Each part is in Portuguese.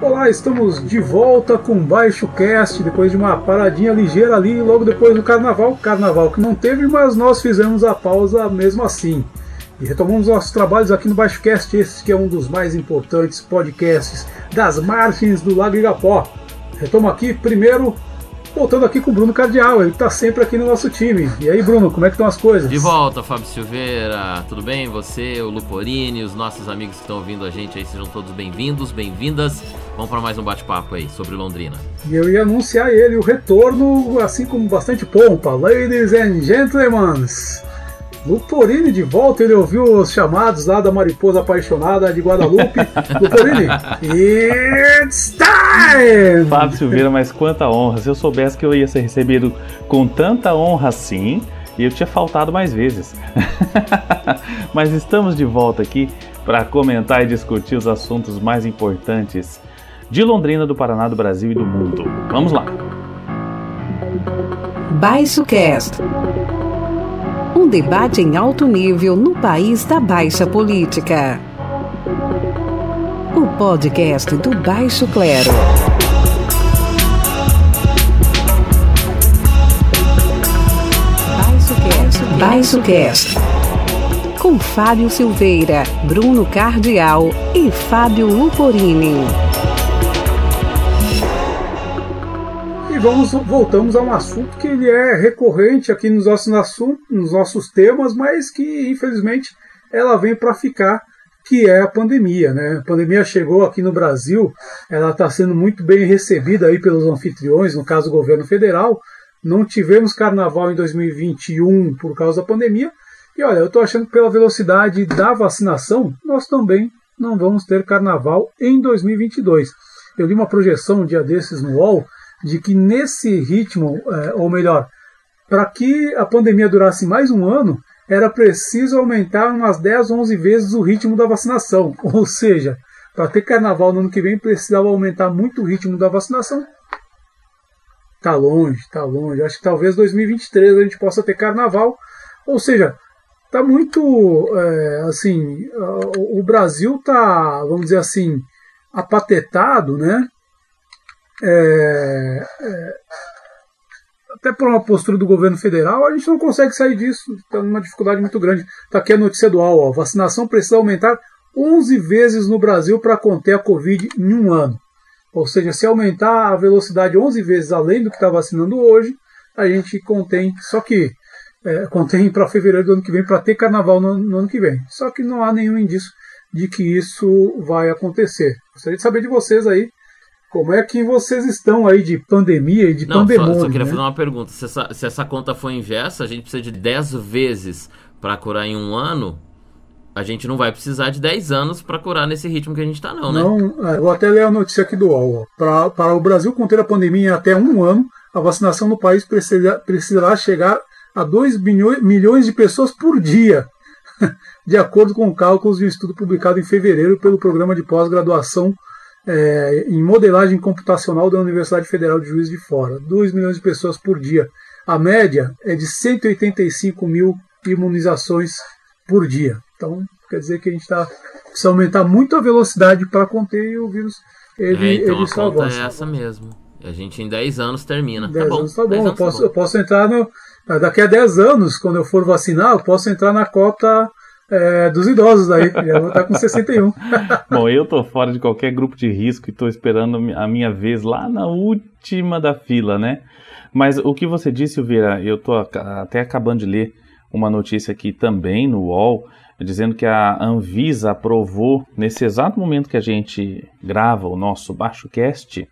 Olá, estamos de volta com Baixo Cast, depois de uma paradinha ligeira ali, logo depois do Carnaval. Carnaval que não teve, mas nós fizemos a pausa mesmo assim. E retomamos nossos trabalhos aqui no Baixo Cast, esse que é um dos mais importantes podcasts das margens do Lago Igapó. Retomo aqui primeiro Voltando aqui com o Bruno Cardial, ele está sempre aqui no nosso time. E aí, Bruno, como é que estão as coisas? De volta, Fábio Silveira. Tudo bem? Você, o Luporini, os nossos amigos que estão ouvindo a gente aí, sejam todos bem-vindos, bem-vindas. Vamos para mais um bate-papo aí sobre Londrina. E eu ia anunciar ele, o retorno, assim como bastante pompa. Ladies and gentlemen, Luporini de volta, ele ouviu os chamados lá da mariposa apaixonada de Guadalupe. Luporini, it's time! Fábio Silveira, mas quanta honra. Se eu soubesse que eu ia ser recebido com tanta honra assim, eu tinha faltado mais vezes. mas estamos de volta aqui para comentar e discutir os assuntos mais importantes de Londrina, do Paraná, do Brasil e do mundo. Vamos lá! Baixo Cast um debate em alto nível no país da baixa política. O podcast do Baixo Clero. Baixo Cast. Com Fábio Silveira, Bruno Cardial e Fábio Luporini. E vamos, voltamos a um assunto que ele é recorrente aqui nos nossos, assuntos, nos nossos temas, mas que infelizmente ela vem para ficar, que é a pandemia. Né? A pandemia chegou aqui no Brasil, ela está sendo muito bem recebida aí pelos anfitriões, no caso o governo federal. Não tivemos carnaval em 2021 por causa da pandemia. E olha, eu estou achando que pela velocidade da vacinação, nós também não vamos ter carnaval em 2022. Eu li uma projeção um dia desses no UOL de que nesse ritmo, é, ou melhor, para que a pandemia durasse mais um ano, era preciso aumentar umas 10, 11 vezes o ritmo da vacinação. Ou seja, para ter carnaval no ano que vem, precisava aumentar muito o ritmo da vacinação. Tá longe, tá longe. Acho que talvez 2023 a gente possa ter carnaval. Ou seja, tá muito é, assim, o Brasil tá, vamos dizer assim, apatetado, né? É, é, até por uma postura do governo federal, a gente não consegue sair disso. Está numa dificuldade muito grande. Está aqui a notícia do UOL. Vacinação precisa aumentar 11 vezes no Brasil para conter a Covid em um ano. Ou seja, se aumentar a velocidade 11 vezes além do que está vacinando hoje, a gente contém. Só que é, contém para fevereiro do ano que vem para ter carnaval no, no, ano que vem. Só que não há nenhum indício de que isso vai acontecer. Gostaria de saber de vocês aí como é que vocês estão aí de pandemia e de Não, pandemônio? Só, só queria né? fazer uma pergunta. Se essa, se essa conta for inversa, a gente precisa de 10 vezes para curar em um ano. A gente não vai precisar de 10 anos para curar nesse ritmo que a gente está, não, né? Não, é, vou até ler a notícia aqui do UOL. Para o Brasil conter a pandemia em até um ano, a vacinação no país precisará, precisará chegar a 2 milhões de pessoas por dia, de acordo com cálculos de um estudo publicado em fevereiro pelo Programa de Pós-Graduação é, em modelagem computacional da Universidade Federal de Juiz de Fora. 2 milhões de pessoas por dia. A média é de 185 mil imunizações por dia. Então, quer dizer que a gente está precisa aumentar muito a velocidade para conter o vírus. Ele, é, então ele a conta avança. é essa mesmo. A gente em 10 anos termina. 10 tá bom. Anos tá bom. Eu posso, tá bom. eu posso entrar no. Daqui a 10 anos, quando eu for vacinar, eu posso entrar na cota é, dos idosos aí. Já vou estar com 61. Bom, eu tô fora de qualquer grupo de risco e tô esperando a minha vez lá na última da fila, né? Mas o que você disse, Silveira, eu tô até acabando de ler uma notícia aqui também no UOL, dizendo que a Anvisa aprovou, nesse exato momento que a gente grava o nosso Baixo Cast,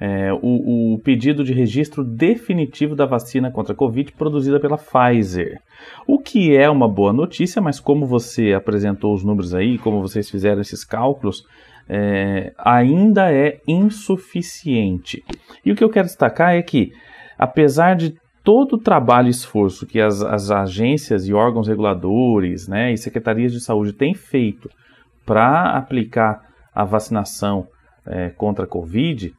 é, o, o, pedido de registro definitivo da vacina contra a Covid produzida pela Pfizer. O que é uma boa notícia, mas como você apresentou os números aí, como vocês fizeram esses cálculos, é, ainda é insuficiente. E o que eu quero destacar é que, apesar de todo o trabalho e esforço que as, as agências e órgãos reguladores né, e secretarias de saúde têm feito para aplicar a vacinação é, contra a Covid,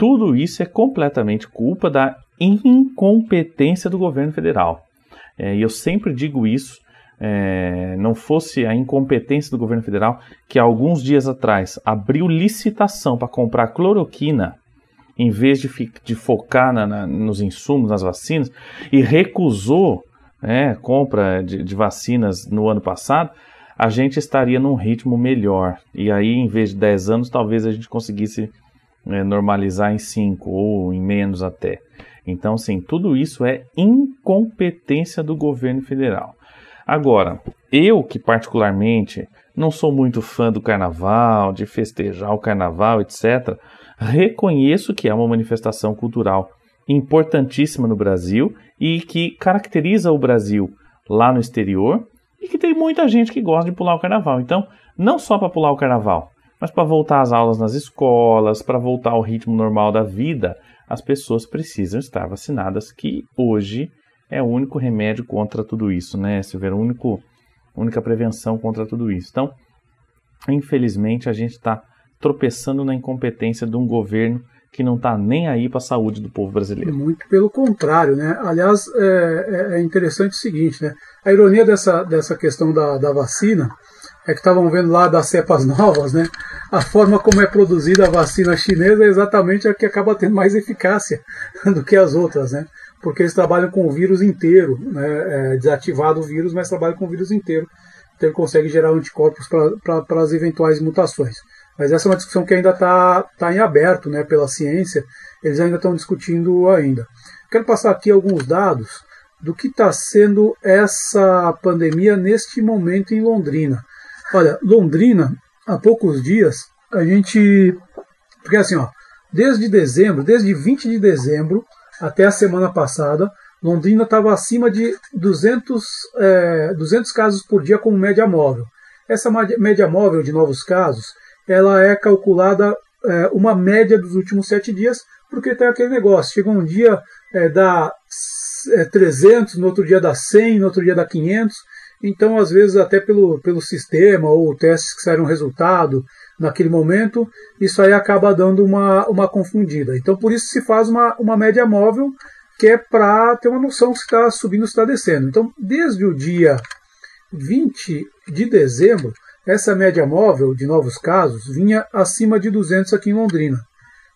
tudo isso é completamente culpa da incompetência do governo federal. É, e eu sempre digo isso é, não fosse a incompetência do governo federal, que alguns dias atrás abriu licitação para comprar cloroquina, em vez de, de focar na, na, nos insumos, nas vacinas, e recusou né, compra de, de vacinas no ano passado, a gente estaria num ritmo melhor. E aí, em vez de 10 anos, talvez a gente conseguisse é, normalizar em 5 ou em menos até. Então, sim, tudo isso é incompetência do governo federal. Agora, eu que particularmente não sou muito fã do carnaval, de festejar o carnaval, etc., reconheço que é uma manifestação cultural importantíssima no Brasil e que caracteriza o Brasil lá no exterior e que tem muita gente que gosta de pular o carnaval. Então, não só para pular o carnaval, mas para voltar às aulas nas escolas, para voltar ao ritmo normal da vida, as pessoas precisam estar vacinadas, que hoje é o único remédio contra tudo isso, né, Silveira? A único, única prevenção contra tudo isso. Então, infelizmente, a gente está tropeçando na incompetência de um governo que não está nem aí para a saúde do povo brasileiro. Muito pelo contrário, né? Aliás, é, é, é interessante o seguinte, né? A ironia dessa, dessa questão da, da vacina é que estavam vendo lá das cepas novas, né? A forma como é produzida a vacina chinesa é exatamente a que acaba tendo mais eficácia do que as outras, né? Porque eles trabalham com o vírus inteiro, né? É desativado o vírus, mas trabalham com o vírus inteiro. Então ele consegue gerar anticorpos para as eventuais mutações. Mas essa é uma discussão que ainda está tá em aberto né, pela ciência, eles ainda estão discutindo ainda. Quero passar aqui alguns dados do que está sendo essa pandemia neste momento em Londrina. Olha, Londrina, há poucos dias, a gente. Porque assim, ó, desde dezembro, desde 20 de dezembro até a semana passada, Londrina estava acima de 200, é, 200 casos por dia como média móvel. Essa média móvel de novos casos ela é calculada é, uma média dos últimos sete dias, porque tem aquele negócio, chega um dia é, dá é, 300, no outro dia dá 100, no outro dia dá 500, então às vezes até pelo, pelo sistema ou testes que saíram resultado naquele momento, isso aí acaba dando uma, uma confundida. Então por isso se faz uma, uma média móvel, que é para ter uma noção se está subindo ou se está descendo. Então desde o dia 20 de dezembro, essa média móvel de novos casos vinha acima de 200 aqui em Londrina.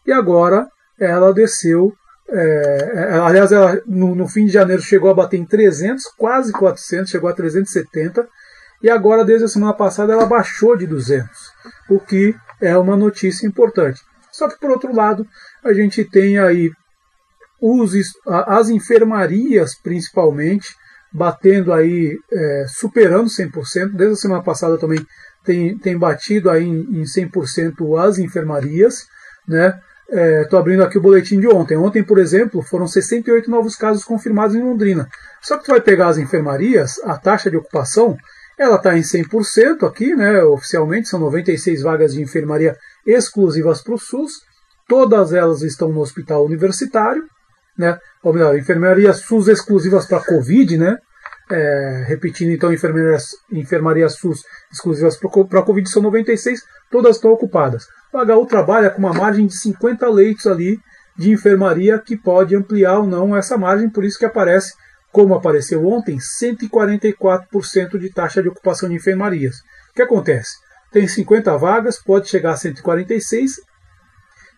E agora ela desceu, é, é, aliás, ela, no, no, fim de janeiro chegou a bater em 300, quase 400, chegou a 370, e agora, desde a semana passada, ela baixou de 200, o que é uma notícia importante. Só que, por outro lado, a gente tem aí os, as enfermarias, principalmente, batendo aí, é, superando 100%. Desde a semana passada também tem, tem batido aí em, em 100% as enfermarias. Né? Estou é, abrindo aqui o boletim de ontem. Ontem, por exemplo, foram 68 novos casos confirmados em Londrina. Só que tu vai pegar as enfermarias, a taxa de ocupação, ela está em 100% aqui, né? oficialmente, são 96 vagas de enfermaria exclusivas para o SUS. Todas elas estão no hospital universitário né? Ou melhor, enfermarias SUS exclusivas para Covid, né? É, repetindo então, enfermarias, enfermaria SUS exclusivas para Covid são 96, todas estão ocupadas. O HU trabalha com uma margem de 50 leitos ali de enfermaria que pode ampliar ou não essa margem, por isso que aparece, como apareceu ontem, 144% de taxa de ocupação de enfermarias. O que acontece? Tem 50 vagas, pode chegar a 146,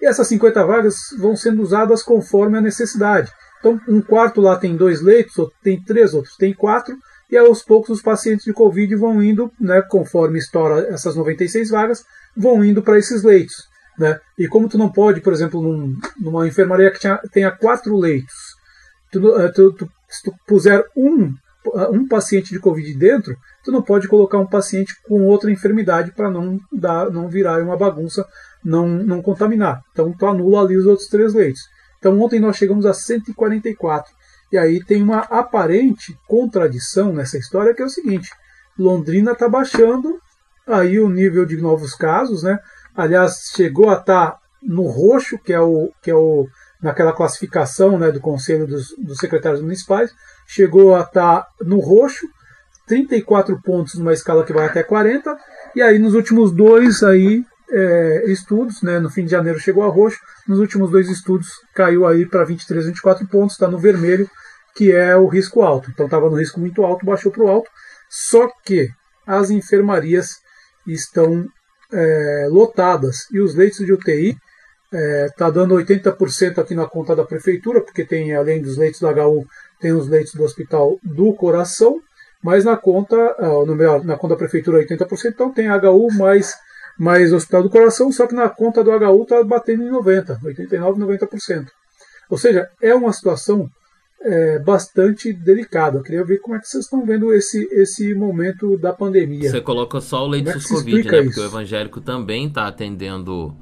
e essas 50 vagas vão sendo usadas conforme a necessidade. Então, um quarto lá tem dois leitos, outro tem três, outros tem quatro, e aos poucos os pacientes de Covid vão indo, né, conforme estoura essas 96 vagas, vão indo para esses leitos. Né? E como tu não pode, por exemplo, num, numa enfermaria que tinha, tenha quatro leitos, tu, eh, tu, tu, se tu puser um, um paciente de Covid dentro, tu não pode colocar um paciente com outra enfermidade para não, dar, não virar uma bagunça não, não contaminar. Então tu anula ali os outros três leitos. Então ontem nós chegamos a 144. E aí tem uma aparente contradição nessa história que é o seguinte: Londrina está baixando aí o nível de novos casos, né? Aliás, chegou a estar tá no roxo, que é o que é o naquela classificação, né, do Conselho dos, dos Secretários Municipais, chegou a estar tá no roxo, 34 pontos numa escala que vai até 40, e aí nos últimos dois aí é, estudos, né, no fim de janeiro chegou a roxo, nos últimos dois estudos caiu aí para 23, 24 pontos, está no vermelho, que é o risco alto. Então estava no risco muito alto, baixou para o alto. Só que as enfermarias estão é, lotadas e os leitos de UTI está é, dando 80% aqui na conta da prefeitura, porque tem, além dos leitos da H1, tem os leitos do Hospital do Coração, mas na conta, ah, na conta da prefeitura 80%, então tem HU mais, mais Hospital do Coração, só que na conta do HU está batendo em 90%, 89%, 90%. Ou seja, é uma situação é, bastante delicada. Eu queria ver como é que vocês estão vendo esse, esse momento da pandemia. Você coloca só o leite é Covid, né? Isso? Porque o evangélico também está atendendo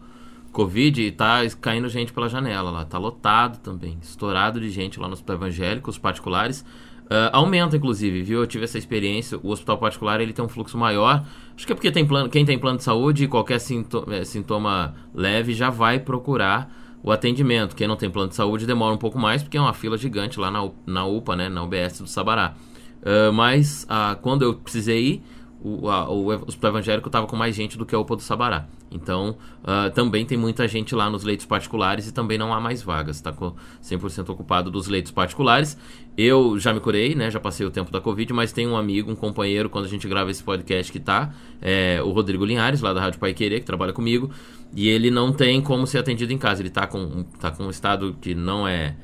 Covid e tá caindo gente pela janela lá. Tá lotado também. Estourado de gente lá no hospital evangélico, os particulares. Uh, aumenta, inclusive, viu? Eu tive essa experiência. O hospital particular ele tem um fluxo maior. Acho que é porque tem plano, quem tem plano de saúde, qualquer sintoma, eh, sintoma leve já vai procurar o atendimento. Quem não tem plano de saúde demora um pouco mais, porque é uma fila gigante lá na, na UPA, né? Na UBS do Sabará. Uh, mas uh, quando eu precisei ir, o, a, o hospital evangélico estava com mais gente do que a UPA do Sabará. Então, uh, também tem muita gente lá nos leitos particulares e também não há mais vagas. Está 100% ocupado dos leitos particulares. Eu já me curei, né? Já passei o tempo da Covid, mas tem um amigo, um companheiro, quando a gente grava esse podcast que tá, é, o Rodrigo Linhares, lá da Rádio Pai Querer, que trabalha comigo, e ele não tem como ser atendido em casa. Ele está com, tá com um estado que não é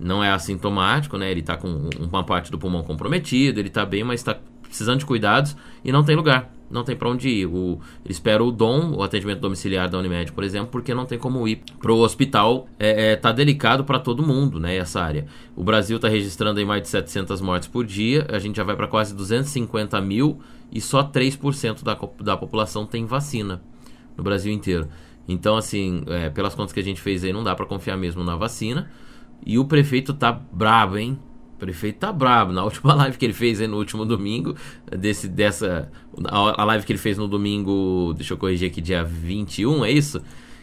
não é assintomático, né? Ele está com uma parte do pulmão comprometido, ele está bem, mas está precisando de cuidados e não tem lugar, não tem para onde ir. O, espera o DOM, o atendimento domiciliar da Unimed, por exemplo, porque não tem como ir para o hospital. É, é, tá delicado para todo mundo, né, essa área. O Brasil está registrando aí mais de 700 mortes por dia, a gente já vai para quase 250 mil e só 3% da, da população tem vacina no Brasil inteiro. Então, assim, é, pelas contas que a gente fez aí, não dá para confiar mesmo na vacina. E o prefeito tá brabo, hein? O prefeito tá brabo. Na última live que ele fez aí no último domingo, desse, dessa. A live que ele fez no domingo, deixa eu corrigir aqui, dia 21, é isso?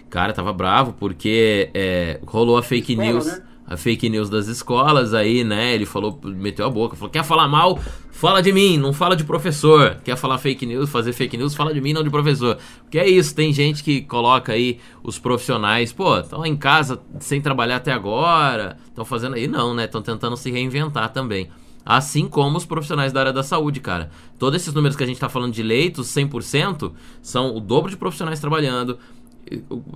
Cara, tava bravo porque é, rolou a fake Escola, news. Né? A fake news das escolas aí, né? Ele falou, meteu a boca, falou: quer falar mal? Fala de mim, não fala de professor. Quer falar fake news, fazer fake news, fala de mim, não de professor. Porque é isso, tem gente que coloca aí os profissionais, pô, estão em casa sem trabalhar até agora, estão fazendo aí, não, né? Estão tentando se reinventar também. Assim como os profissionais da área da saúde, cara. Todos esses números que a gente está falando de leitos, 100%, são o dobro de profissionais trabalhando,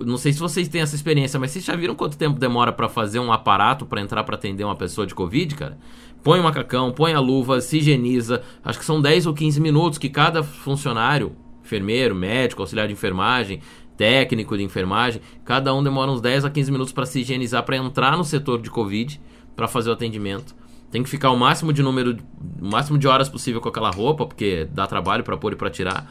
não sei se vocês têm essa experiência, mas vocês já viram quanto tempo demora para fazer um aparato para entrar para atender uma pessoa de Covid, cara? Põe o macacão, põe a luva, se higieniza. Acho que são 10 ou 15 minutos que cada funcionário, enfermeiro, médico, auxiliar de enfermagem, técnico de enfermagem, cada um demora uns 10 a 15 minutos para se higienizar, para entrar no setor de Covid, para fazer o atendimento. Tem que ficar o máximo de número, o máximo de horas possível com aquela roupa, porque dá trabalho para pôr e para tirar.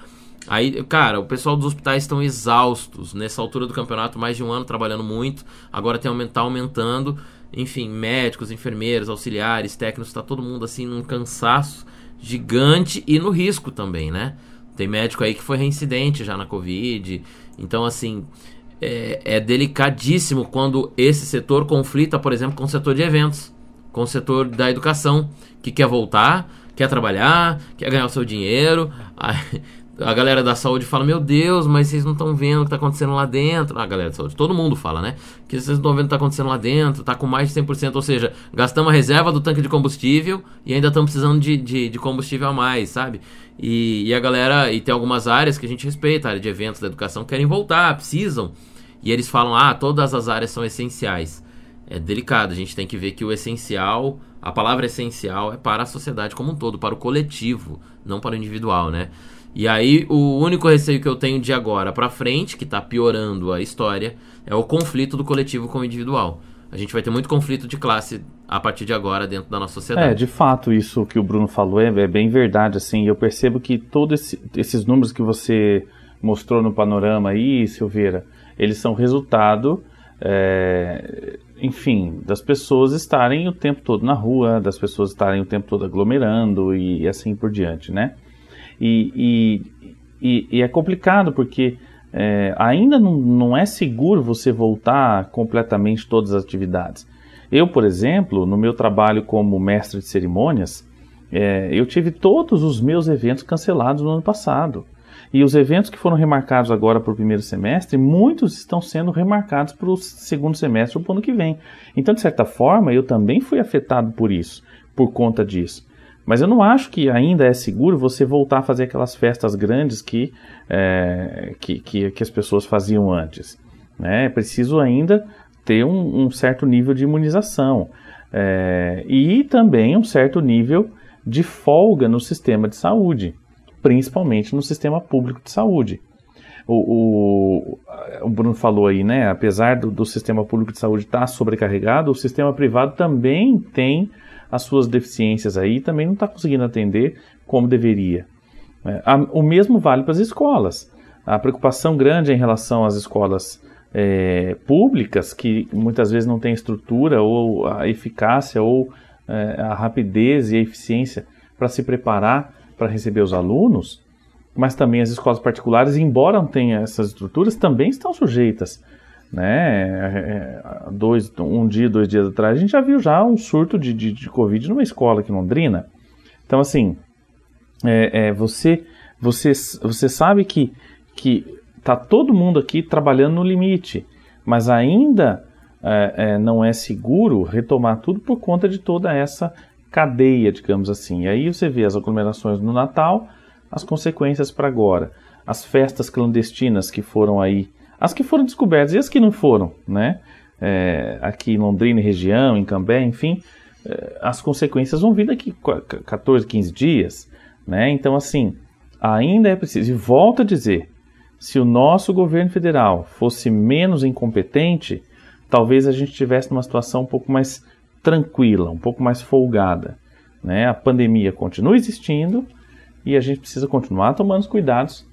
Aí, cara, o pessoal dos hospitais estão exaustos. Nessa altura do campeonato, mais de um ano trabalhando muito. Agora tem aumentar aumentando. Enfim, médicos, enfermeiros, auxiliares, técnicos, tá todo mundo assim num cansaço gigante e no risco também, né? Tem médico aí que foi reincidente já na Covid. Então, assim, é, é delicadíssimo quando esse setor conflita, por exemplo, com o setor de eventos, com o setor da educação, que quer voltar, quer trabalhar, quer ganhar o seu dinheiro. Aí, a galera da saúde fala: Meu Deus, mas vocês não estão vendo o que está acontecendo lá dentro. A galera da saúde, todo mundo fala, né? Que vocês não estão vendo o que está acontecendo lá dentro, está com mais de 100%. Ou seja, gastamos a reserva do tanque de combustível e ainda estamos precisando de, de, de, combustível a mais, sabe? E, e, a galera, e tem algumas áreas que a gente respeita, a área de eventos, da educação, querem voltar, precisam. E eles falam: Ah, todas as áreas são essenciais. É delicado, a gente tem que ver que o essencial, a palavra essencial é para a sociedade como um todo, para o coletivo, não para o individual, né? E aí, o único receio que eu tenho de agora para frente, que tá piorando a história, é o conflito do coletivo com o individual. A gente vai ter muito conflito de classe a partir de agora dentro da nossa sociedade. É, de fato, isso que o Bruno falou é, é bem verdade, assim, eu percebo que todos esse, esses números que você mostrou no panorama aí, Silveira, eles são resultado, é, enfim, das pessoas estarem o tempo todo na rua, das pessoas estarem o tempo todo aglomerando e, e assim por diante, né? E, e, e, e é complicado porque é, ainda não, não é seguro você voltar completamente todas as atividades. Eu, por exemplo, no meu trabalho como mestre de cerimônias, é, eu tive todos os meus eventos cancelados no ano passado. E os eventos que foram remarcados agora para o primeiro semestre, muitos estão sendo remarcados para o segundo semestre ou para o ano que vem. Então, de certa forma, eu também fui afetado por isso, por conta disso. Mas eu não acho que ainda é seguro você voltar a fazer aquelas festas grandes que, é, que, que, que, as pessoas faziam antes. Né? É preciso ainda ter um, um certo nível de imunização é, e também um certo nível de folga no sistema de saúde, principalmente no sistema público de saúde. O, o, o Bruno falou aí, né? Apesar do, do sistema público de saúde estar tá sobrecarregado, o sistema privado também tem as suas deficiências aí, também não está conseguindo atender como deveria. É, o mesmo vale para as escolas. A preocupação grande em relação às escolas é, públicas, que muitas vezes não têm estrutura ou a eficácia ou é, a rapidez e a eficiência para se preparar para receber os alunos, mas também as escolas particulares, embora não tenham essas estruturas, também estão sujeitas. Né? É, é, dois, um dia, dois dias atrás, a gente já viu já um surto de, de, de Covid numa escola aqui em Londrina. Então, assim, é, é, você, você, você sabe que, que tá todo mundo aqui trabalhando no limite, mas ainda é, é, não é seguro retomar tudo por conta de toda essa cadeia, digamos assim. E aí você vê as aglomerações no Natal, as consequências para agora. As festas clandestinas que foram aí, as que foram descobertas e as que não foram, né? É, aqui em Londrina e região, em Cambé, enfim, é, as consequências vão vir daqui 14, 15 dias, né? Então, assim, ainda é preciso, e volto a dizer, se o nosso governo federal fosse menos incompetente, talvez a gente estivesse numa situação um pouco mais tranquila, um pouco mais folgada. Né? A pandemia continua existindo e a gente precisa continuar tomando os cuidados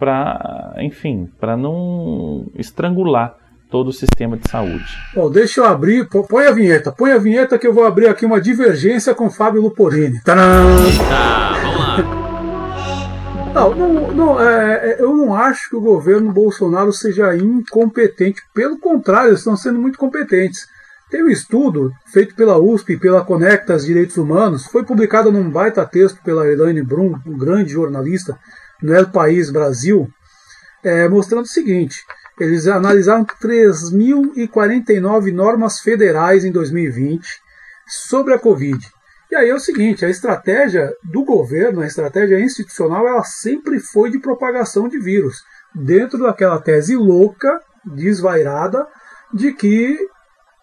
para, enfim, para não estrangular todo o sistema de saúde. Bom, deixa eu abrir, põe a vinheta, põe a vinheta que eu vou abrir aqui uma divergência com Fábio Luporini. Tadã! Eita, vamos lá. Não, não, não é, é, eu não acho que o governo Bolsonaro seja incompetente. Pelo contrário, eles estão sendo muito competentes. Tem um estudo feito pela USP, pela Conectas Direitos Humanos, foi publicado num baita texto pela Elaine Brum, um grande jornalista, no El País Brasil, é, mostrando o seguinte: eles analisaram 3.049 normas federais em 2020 sobre a Covid. E aí é o seguinte, a estratégia do governo, a estratégia institucional, ela sempre foi de propagação de vírus, dentro daquela tese louca, desvairada, de que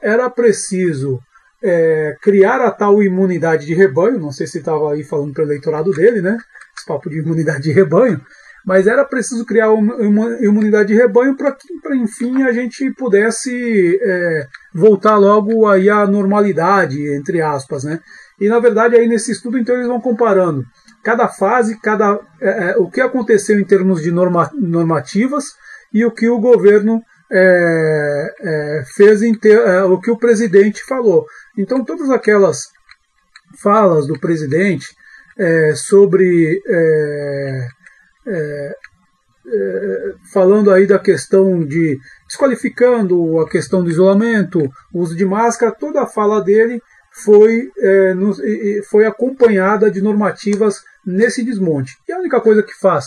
era preciso é, criar a tal imunidade de rebanho, não sei se estava aí falando para o eleitorado dele, né? Papo de imunidade de rebanho, mas era preciso criar uma imunidade de rebanho para que, pra, enfim, a gente pudesse é, voltar logo aí à normalidade, entre aspas, né? E na verdade aí nesse estudo então eles vão comparando cada fase, cada é, é, o que aconteceu em termos de norma, normativas e o que o governo é, é fez ter, é, o que o presidente falou. Então todas aquelas falas do presidente é, sobre falando aí da questão de desqualificando a questão do isolamento, uso de máscara, toda a fala dele foi, é, no, foi acompanhada de normativas nesse desmonte. E a única coisa que faz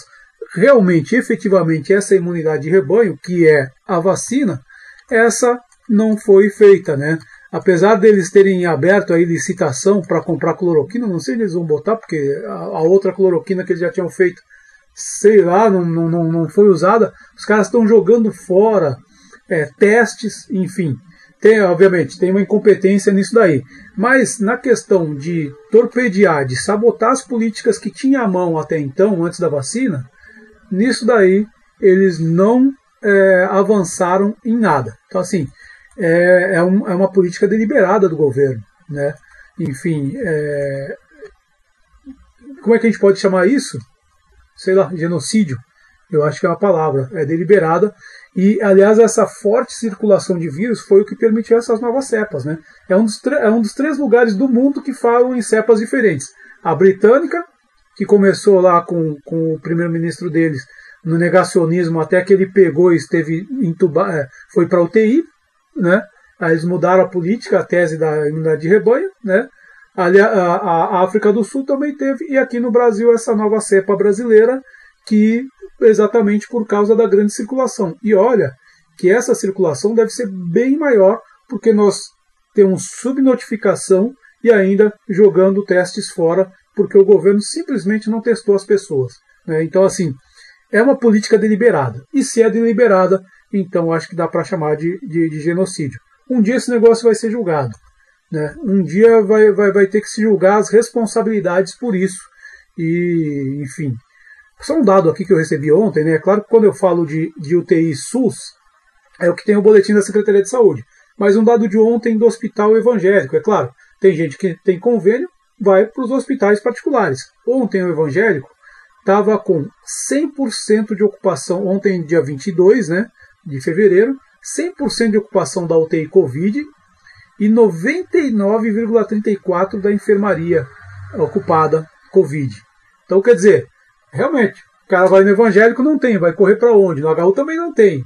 realmente, efetivamente, essa imunidade de rebanho, que é a vacina, essa não foi feita, né? Apesar deles terem aberto aí licitação para comprar cloroquina, não sei se eles vão botar, porque a, a, outra cloroquina que eles já tinham feito, sei lá, não, não, não foi usada. Os caras estão jogando fora é, testes, enfim. Tem, obviamente, tem uma incompetência nisso daí. Mas na questão de torpedear, de sabotar as políticas que tinha à mão até então, antes da vacina, nisso daí eles não é, avançaram em nada. Então, assim, é, é, um, é, uma política deliberada do governo. Né? Enfim, é, como é que a gente pode chamar isso? Sei lá, genocídio. Eu acho que é uma palavra. É deliberada e, aliás, essa forte circulação de vírus foi o que permitiu essas novas cepas. Né? É, um dos é um dos três lugares do mundo que falam em cepas diferentes. A britânica, que começou lá com, com o primeiro-ministro deles no negacionismo até que ele pegou e esteve entubado, é, foi para UTI, né? Aí eles mudaram a política, a tese da imunidade de rebanho, né? A, a, a África do Sul também teve, e aqui no Brasil essa nova cepa brasileira que exatamente por causa da grande circulação. E olha que essa circulação deve ser bem maior, porque nós temos subnotificação e ainda jogando testes fora porque o governo simplesmente não testou as pessoas. Né? Então, assim, é uma política deliberada. E se é deliberada, então acho que dá para chamar de, de, de, genocídio. Um dia esse negócio vai ser julgado. Né? Um dia vai, vai, vai ter que se julgar as responsabilidades por isso. E, enfim. Só um dado aqui que eu recebi ontem, né? É claro que quando eu falo de, de UTI SUS, é o que tem o boletim da Secretaria de Saúde. Mas um dado de ontem do hospital evangélico, é claro. Tem gente que tem convênio, vai para os hospitais particulares. Ontem o evangélico estava com 100% de ocupação, ontem dia 22 né, de fevereiro, 100% de ocupação da UTI Covid e 99,34% da enfermaria ocupada Covid. Então, quer dizer, realmente, o cara vai no evangélico, não tem, vai correr para onde? No HU também não tem.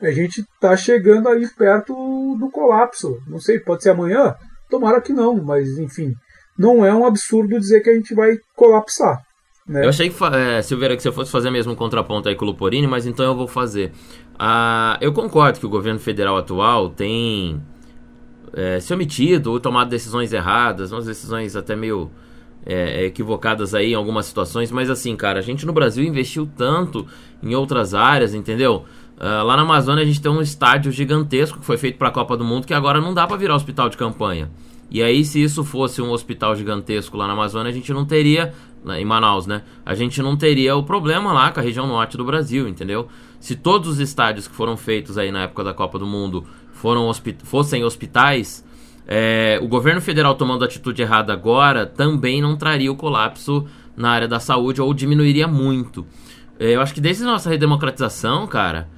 A gente está chegando aí perto do colapso. Não sei, pode ser amanhã? Tomara que não, mas enfim, não é um absurdo dizer que a gente vai colapsar. Né? Eu achei que, é, Silveira, que você fosse fazer mesmo um contraponto aí com o Luporini, mas então eu vou fazer. Ah, eu concordo que o governo federal atual tem é, se omitido ou tomado decisões erradas, umas decisões até meio é, equivocadas aí em algumas situações, mas assim, cara, a gente no Brasil investiu tanto em outras áreas, entendeu? Uh, lá na Amazônia a gente tem um estádio gigantesco que foi feito para a Copa do Mundo que agora não dá para virar hospital de campanha. E aí, se isso fosse um hospital gigantesco lá na Amazônia, a gente não teria, em Manaus, né? A gente não teria o problema lá com a região norte do Brasil, entendeu? Se todos os estádios que foram feitos aí na época da Copa do Mundo foram hospi fossem hospitais, é, o governo federal tomando atitude errada agora também não traria o colapso na área da saúde ou diminuiria muito. É, eu acho que desde a nossa redemocratização, cara,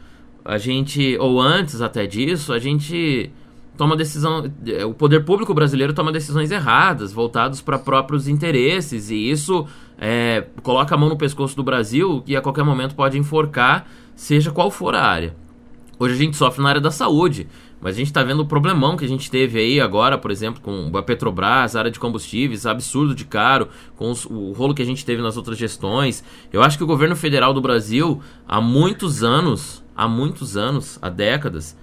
a gente, ou antes até disso, a gente toma decisão. É, o poder público brasileiro toma decisões erradas, voltados para próprios interesses, e isso é, coloca a mão no pescoço do Brasil e a qualquer momento pode enforcar, seja qual for a área. Hoje a gente sofre na área da saúde, mas a gente está vendo o problemão que a gente teve aí agora, por exemplo, com a Petrobras, a área de combustíveis, absurdo de caro, com os, o rolo que a gente teve nas outras gestões. Eu acho que o governo federal do Brasil, há muitos anos, há muitos anos, há décadas,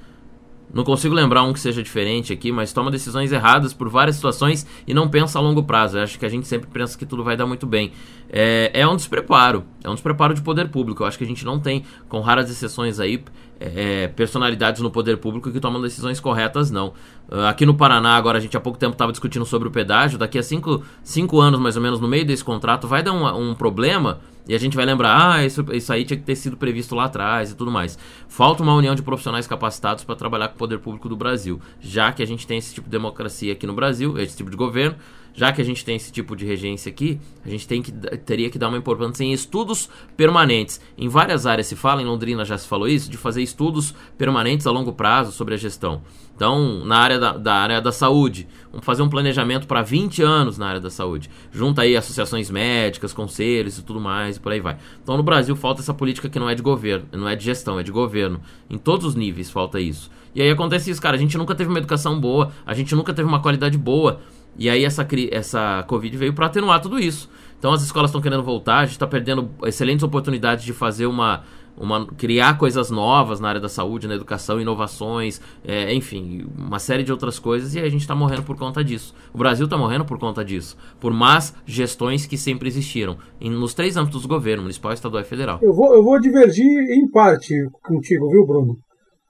não consigo lembrar um que seja diferente aqui, mas toma decisões erradas por várias situações e não pensa a longo prazo. Eu acho que a gente sempre pensa que tudo vai dar muito bem. É, é um despreparo, é um despreparo de poder público. Eu acho que a gente não tem, com raras exceções aí, é, personalidades no poder público que tomam decisões corretas, não. Uh, aqui no Paraná, agora a gente há pouco tempo estava discutindo sobre o pedágio. Daqui a cinco, cinco anos, mais ou menos, no meio desse contrato, vai dar um, um problema e a gente vai lembrar, ah, isso, isso aí tinha que ter sido previsto lá atrás e tudo mais. Falta uma união de profissionais capacitados para trabalhar com o poder público do Brasil, já que a gente tem esse tipo de democracia aqui no Brasil, esse tipo de governo, já que a gente tem esse tipo de regência aqui, a gente tem que, teria que dar uma importância em estudos permanentes. Em várias áreas se fala, em Londrina já se falou isso, de fazer estudos permanentes a longo prazo sobre a gestão. Então, na área da, da área da saúde, vamos fazer um planejamento para 20 anos na área da saúde. Junta aí associações médicas, conselhos e tudo mais, e por aí vai. Então, no Brasil, falta essa política que não é de governo, não é de gestão, é de governo. Em todos os níveis falta isso. E aí acontece isso, cara. A gente nunca teve uma educação boa, a gente nunca teve uma qualidade boa. E aí essa, essa Covid veio para atenuar tudo isso. Então as escolas estão querendo voltar, a gente está perdendo excelentes oportunidades de fazer uma uma, criar coisas novas na área da saúde, na educação, inovações, é, enfim, uma série de outras coisas e a gente está morrendo por conta disso. O Brasil está morrendo por conta disso, por más gestões que sempre existiram em, nos três âmbitos do governo, municipal, estadual e federal. Eu vou, eu vou divergir em parte contigo, viu, Bruno?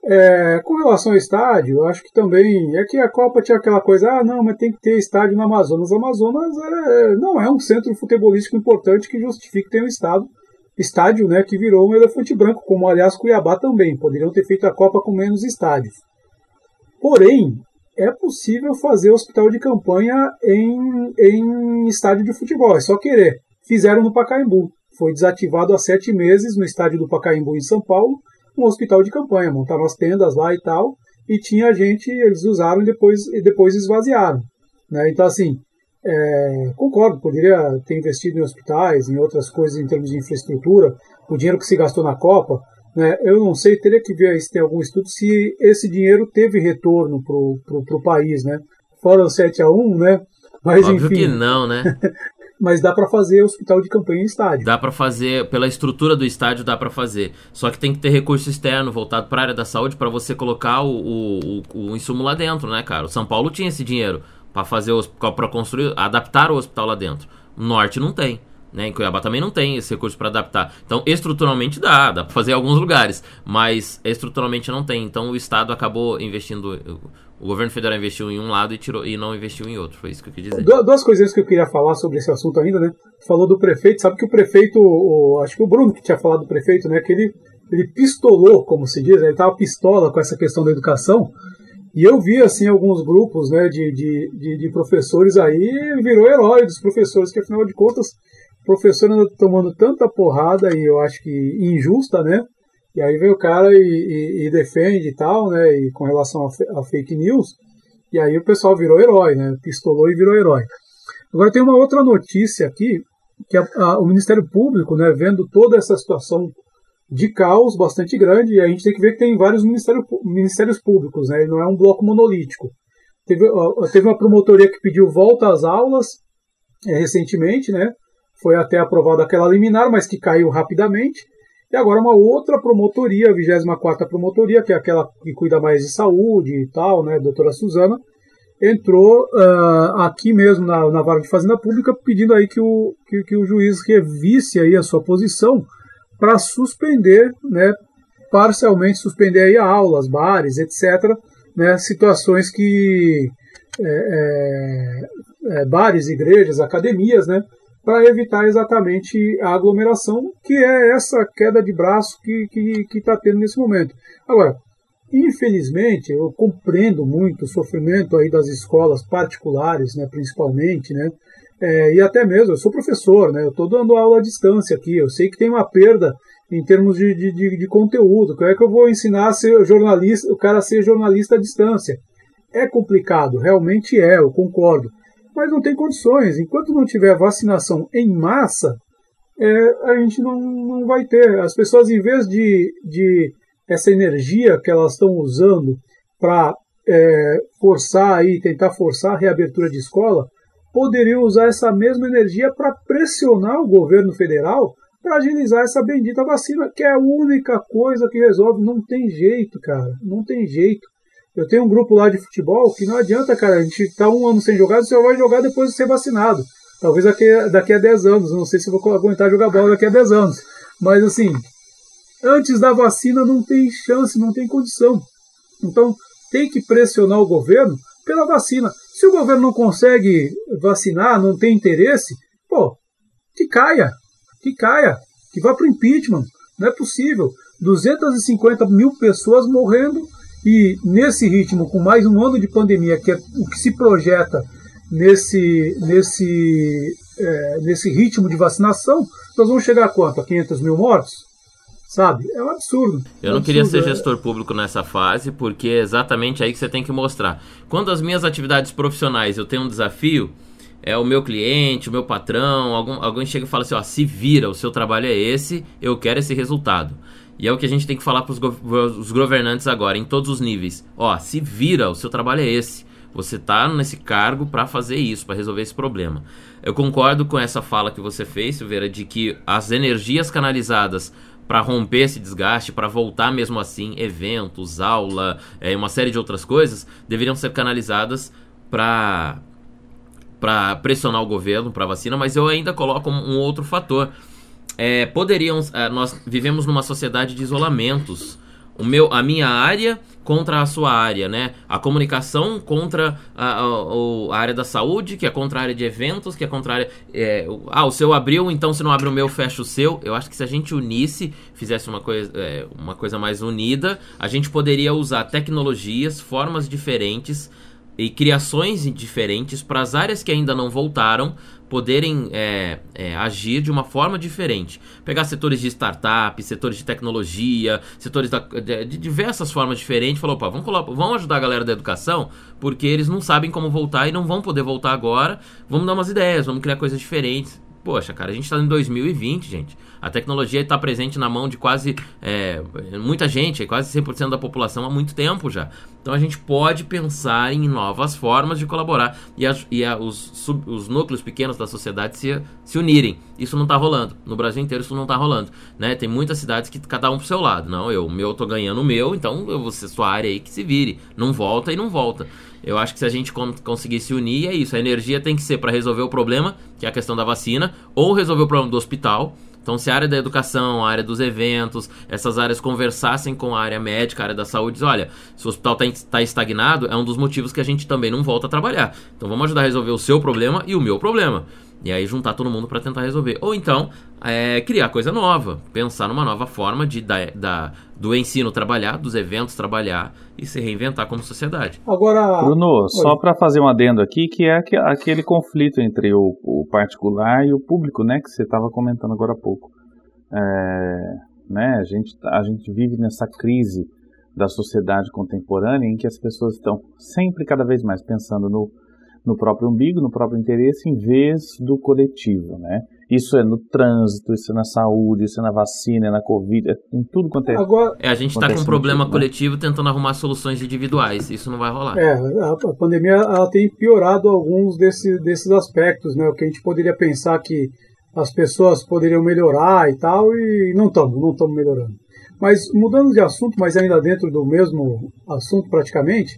É, com relação ao estádio, acho que também é que a Copa tinha aquela coisa, ah, não, mas tem que ter estádio no Amazonas. O Amazonas é, não é um centro futebolístico importante que justifique ter um estado estádio né, que virou um elefante branco, como aliás Cuiabá também. Poderiam ter feito a Copa com menos estádios. Porém, é possível fazer hospital de campanha em, em estádio de futebol, é só querer. Fizeram no Pacaembu. Foi desativado há sete meses no estádio do Pacaembu em São Paulo, um hospital de campanha. Montaram as tendas lá e tal, e tinha gente, eles usaram e depois, e depois esvaziaram. Né? Então, assim, é, concordo, poderia ter investido em hospitais, em outras coisas em termos de infraestrutura, o dinheiro que se gastou na Copa. Né, eu não sei, teria que ver se tem algum estudo se esse dinheiro teve retorno para o país. Né? Fora o 7 a 1 né? Mas Óbvio enfim. que não, né? mas dá para fazer hospital de campanha em estádio. Dá para fazer, pela estrutura do estádio dá para fazer. Só que tem que ter recurso externo voltado para a área da saúde para você colocar o, o, o, insumo lá dentro, né, cara? O São Paulo tinha esse dinheiro para fazer para construir, adaptar o hospital lá dentro. O norte não tem. Né? Em Cuiabá também não tem esse recurso para adaptar. Então, estruturalmente dá, dá para fazer em alguns lugares, mas estruturalmente não tem. Então, o Estado acabou investindo, o governo federal investiu em um lado e, tirou, e não investiu em outro. Foi isso que eu quis dizer. Duas coisinhas que eu queria falar sobre esse assunto ainda, né? Falou do prefeito, sabe que o prefeito, o, acho que o Bruno que tinha falado do prefeito, né? Que ele, ele pistolou, como se diz, né? ele tava pistola com essa questão da educação. E eu vi, assim, alguns grupos né, de, de, de, de professores aí, virou herói dos professores, que afinal de contas professor anda tomando tanta porrada e eu acho que injusta, né? E aí vem o cara e, e, e defende e tal, né? E com relação a, a, fake news, e aí o pessoal virou herói, né? Pistolou e virou herói. Agora tem uma outra notícia aqui, que a, a, o Ministério Público, né, vendo toda essa situação de caos bastante grande, e a gente tem que ver que tem vários ministérios, ministérios públicos, né? Ele não é um bloco monolítico. Teve, teve uma promotoria que pediu volta às aulas é, recentemente, né? foi até aprovada aquela liminar, mas que caiu rapidamente. E agora uma outra promotoria, a 24 promotoria, que é aquela que cuida mais de saúde e tal, né, doutora Suzana, entrou uh, aqui mesmo na, na vara de fazenda pública pedindo aí que o, que, que o juiz revisse aí a sua posição para suspender, né, parcialmente suspender aí aulas, bares, etc., né, situações que é, é, é, bares, igrejas, academias, né, para evitar exatamente a aglomeração, que é essa queda de braço que está tá tendo nesse momento. Agora, infelizmente, eu compreendo muito o sofrimento aí das escolas particulares, né, principalmente, né, é, e até mesmo, eu sou professor, né, eu estou dando aula à distância aqui, eu sei que tem uma perda em termos de, de, de, de conteúdo, como é que eu vou ensinar a ser jornalista, o cara a ser jornalista à distância? É complicado, realmente é, eu concordo mas não tem condições. Enquanto não tiver vacinação em massa, é, a gente não, não vai ter. As pessoas, em vez de, de essa energia que elas estão usando para é, forçar aí, tentar forçar a reabertura de escola, poderiam usar essa mesma energia para pressionar o governo federal para agilizar essa bendita vacina, que é a única coisa que resolve. Não tem jeito, cara, não tem jeito. Eu tenho um grupo lá de futebol que não adianta, cara. A gente tá um ano sem jogar, você vai jogar depois de ser vacinado. Talvez daqui, daqui a 10 anos. Não sei se vou aguentar jogar bola daqui a 10 anos. Mas assim, antes da vacina não tem chance, não tem condição. Então tem que pressionar o governo pela vacina. Se o governo não consegue vacinar, não tem interesse, pô, que caia, que caia, que vá para o impeachment. Não é possível. 250 mil pessoas morrendo e nesse ritmo, com mais um ano de pandemia, que é o que se projeta nesse, nesse, é, nesse ritmo de vacinação, nós vamos chegar a quanto? A 500 mil mortos? Sabe? É um absurdo. Eu não absurdo, queria ser é. gestor público nessa fase, porque é exatamente aí que você tem que mostrar. Quando as minhas atividades profissionais eu tenho um desafio, é o meu cliente, o meu patrão, algum, alguém chega e fala assim, ó, se vira, o seu trabalho é esse, eu quero esse resultado. E é o que a gente tem que falar para os governantes agora, em todos os níveis. Ó, se vira, o seu trabalho é esse. Você está nesse cargo para fazer isso, para resolver esse problema. Eu concordo com essa fala que você fez, Silveira, de que as energias canalizadas para romper esse desgaste, para voltar mesmo assim, eventos, aula, é, uma série de outras coisas, deveriam ser canalizadas para para pressionar o governo para vacina, mas eu ainda coloco um outro fator é, poderiam. É, nós vivemos numa sociedade de isolamentos. O meu, a minha área contra a sua área, né? A comunicação contra a, a, a, área da saúde, que é contra a área de eventos, que é contra a área. É, ah, o seu abriu, então se não abre o meu, fecha o seu. Eu acho que se a gente unisse, fizesse uma coisa, é, uma coisa mais unida, a gente poderia usar tecnologias, formas diferentes e criações diferentes para as áreas que ainda não voltaram poderem é, é, agir de uma forma diferente. Pegar setores de startup, setores de tecnologia, setores da, de, de, diversas formas diferentes. Falou, opa, vamos, vamos ajudar a galera da educação, porque eles não sabem como voltar e não vão poder voltar agora. Vamos dar umas ideias, vamos criar coisas diferentes Poxa, cara, a gente está em 2020, gente. A tecnologia está presente na mão de quase é, muita gente, quase 100% da população há muito tempo já. Então a gente pode pensar em novas formas de colaborar e, e a, os, sub, os, núcleos pequenos da sociedade se, se unirem. Isso não está rolando. No Brasil inteiro isso não está rolando. Né? Tem muitas cidades que cada um pro seu lado. Não, eu, meu, tô ganhando o meu, então eu ser sua área aí que se vire. Não volta e não volta. Eu acho que se a gente conseguir se unir, é isso. A energia tem que ser para resolver o problema, que é a questão da vacina, ou resolver o problema do hospital. Então, se a área da educação, a área dos eventos, essas áreas conversassem com a área médica, a área da saúde, diz, olha, se o hospital está tá estagnado, é um dos motivos que a gente também não volta a trabalhar. Então, vamos ajudar a resolver o seu problema e o meu problema. E aí juntar todo mundo para tentar resolver. Ou então, é, criar coisa nova, pensar numa nova forma de da, da, do ensino trabalhar, dos eventos trabalhar e se reinventar como sociedade. Agora, Bruno, Oi. só para fazer um adendo aqui, que é aquele conflito entre o, o particular e o público, né, que você estava comentando agora há pouco. É, né, a gente a gente vive nessa crise da sociedade contemporânea em que as pessoas estão sempre cada vez mais pensando no no próprio umbigo, no próprio interesse, em vez do coletivo, né? Isso é no trânsito, isso é na saúde, isso é na vacina, é na Covid, é em tudo quanto é. Agora, é, a gente está com um problema né? coletivo tentando arrumar soluções individuais. Isso não vai rolar. É, a, a pandemia ela tem piorado alguns desse, desses aspectos, né? O que a gente poderia pensar que as pessoas poderiam melhorar e tal, e não estamos, não estamos melhorando. Mas mudando de assunto, mas ainda dentro do mesmo assunto praticamente,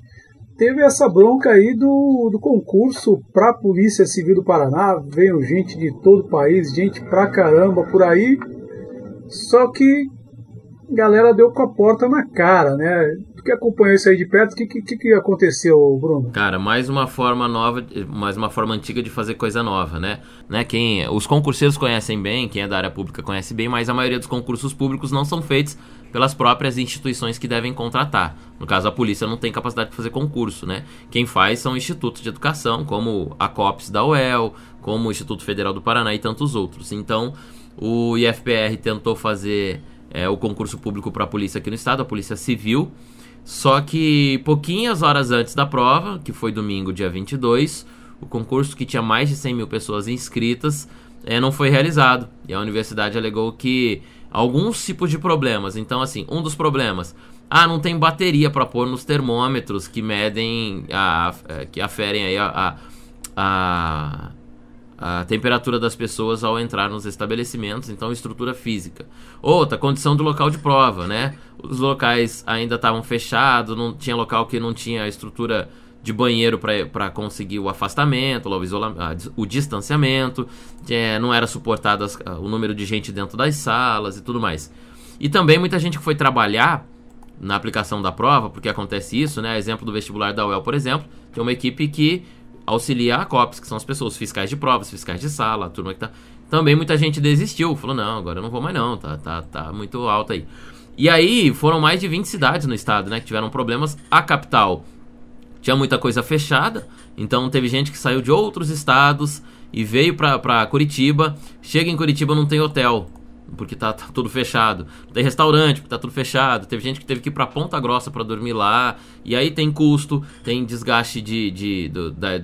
teve essa bronca aí do, do concurso para a Polícia Civil do Paraná. Veio gente de todo o país, gente pra caramba por aí. Só que galera deu com a porta na cara, né? Que acompanhou isso aí de perto, o que, que, que aconteceu, Bruno? Cara, mais uma forma nova, mais uma forma antiga de fazer coisa nova, né? né? Quem, os concurseiros conhecem bem, quem é da área pública conhece bem, mas a maioria dos concursos públicos não são feitos pelas próprias instituições que devem contratar. No caso, a polícia não tem capacidade de fazer concurso, né? Quem faz são institutos de educação, como a COPS da UEL, como o Instituto Federal do Paraná e tantos outros. Então, o IFPR tentou fazer é, o concurso público para a polícia aqui no estado, a Polícia Civil. Só que pouquinhas horas antes da prova, que foi domingo, dia 22, o concurso que tinha mais de 100 mil pessoas inscritas é, não foi realizado. E a universidade alegou que alguns tipos de problemas. Então, assim, um dos problemas. Ah, não tem bateria para pôr nos termômetros que medem, a, é, que aferem aí a, a, a, temperatura das pessoas ao entrar nos estabelecimentos, então estrutura física. Outra, condição do local de prova, né? Os locais ainda estavam fechados, não tinha local que não tinha estrutura de banheiro para conseguir o afastamento, o, o distanciamento, é, não era suportado as, o número de gente dentro das salas e tudo mais. E também muita gente que foi trabalhar na aplicação da prova, porque acontece isso, né? Exemplo do vestibular da UEL, por exemplo, tem uma equipe que auxilia a COPS, que são as pessoas fiscais de provas, fiscais de sala, a turma que tá. Também muita gente desistiu, falou: não, agora eu não vou mais, não, tá, tá, tá muito alto aí. E aí foram mais de 20 cidades no estado, né, que tiveram problemas. A capital tinha muita coisa fechada, então teve gente que saiu de outros estados e veio pra, Curitiba. Chega em Curitiba não tem hotel, porque tá, tá, tudo fechado. Tem restaurante, porque tá tudo fechado. Teve gente que teve que ir pra Ponta Grossa para dormir lá. E aí tem custo, tem desgaste de, de do, da,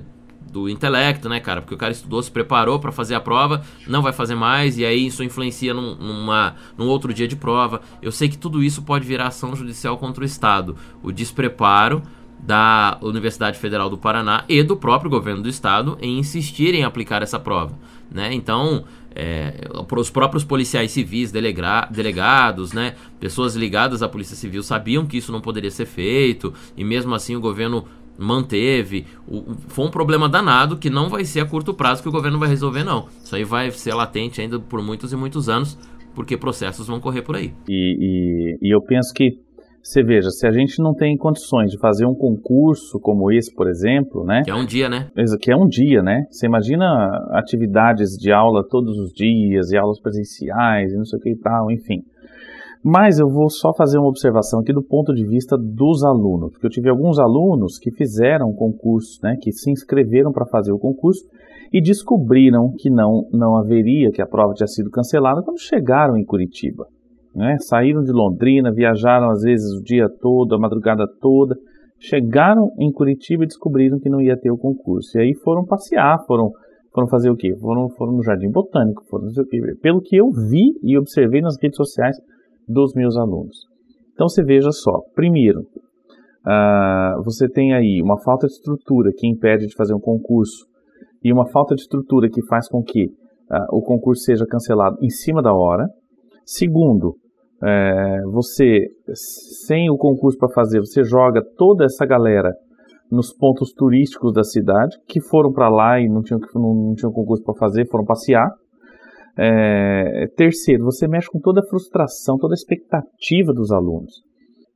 do intelecto, né, cara? Porque o cara estudou, se preparou para fazer a prova, não vai fazer mais, e aí isso influencia num, numa, num outro dia de prova. Eu sei que tudo isso pode virar ação judicial contra o Estado. O despreparo da Universidade Federal do Paraná e do próprio governo do estado em insistir em aplicar essa prova. Né? Então, é, os próprios policiais civis, delega delegados, né, pessoas ligadas à Polícia Civil sabiam que isso não poderia ser feito e mesmo assim o governo manteve. O, foi um problema danado que não vai ser a curto prazo que o governo vai resolver, não. Isso aí vai ser latente ainda por muitos e muitos anos, porque processos vão correr por aí. E, e, e eu penso que você veja, se a gente não tem condições de fazer um concurso como esse, por exemplo, né? Que é um dia, né? Que é um dia, né? Você imagina atividades de aula todos os dias, e aulas presenciais, e não sei o que e tal, enfim. Mas eu vou só fazer uma observação aqui do ponto de vista dos alunos, porque eu tive alguns alunos que fizeram concurso, né, que se inscreveram para fazer o concurso e descobriram que não, não haveria, que a prova tinha sido cancelada quando chegaram em Curitiba. Né? Saíram de Londrina, viajaram às vezes o dia todo, a madrugada toda, chegaram em Curitiba e descobriram que não ia ter o concurso. E aí foram passear, foram Foram fazer o quê? Foram, foram no Jardim Botânico, foram fazer o quê? Pelo que eu vi e observei nas redes sociais dos meus alunos. Então você veja só, primeiro, uh, você tem aí uma falta de estrutura que impede de fazer um concurso e uma falta de estrutura que faz com que uh, o concurso seja cancelado em cima da hora. Segundo, é, você, sem o concurso para fazer, você joga toda essa galera nos pontos turísticos da cidade, que foram para lá e não tinham, não, não tinham concurso para fazer, foram passear. É, terceiro, você mexe com toda a frustração, toda a expectativa dos alunos,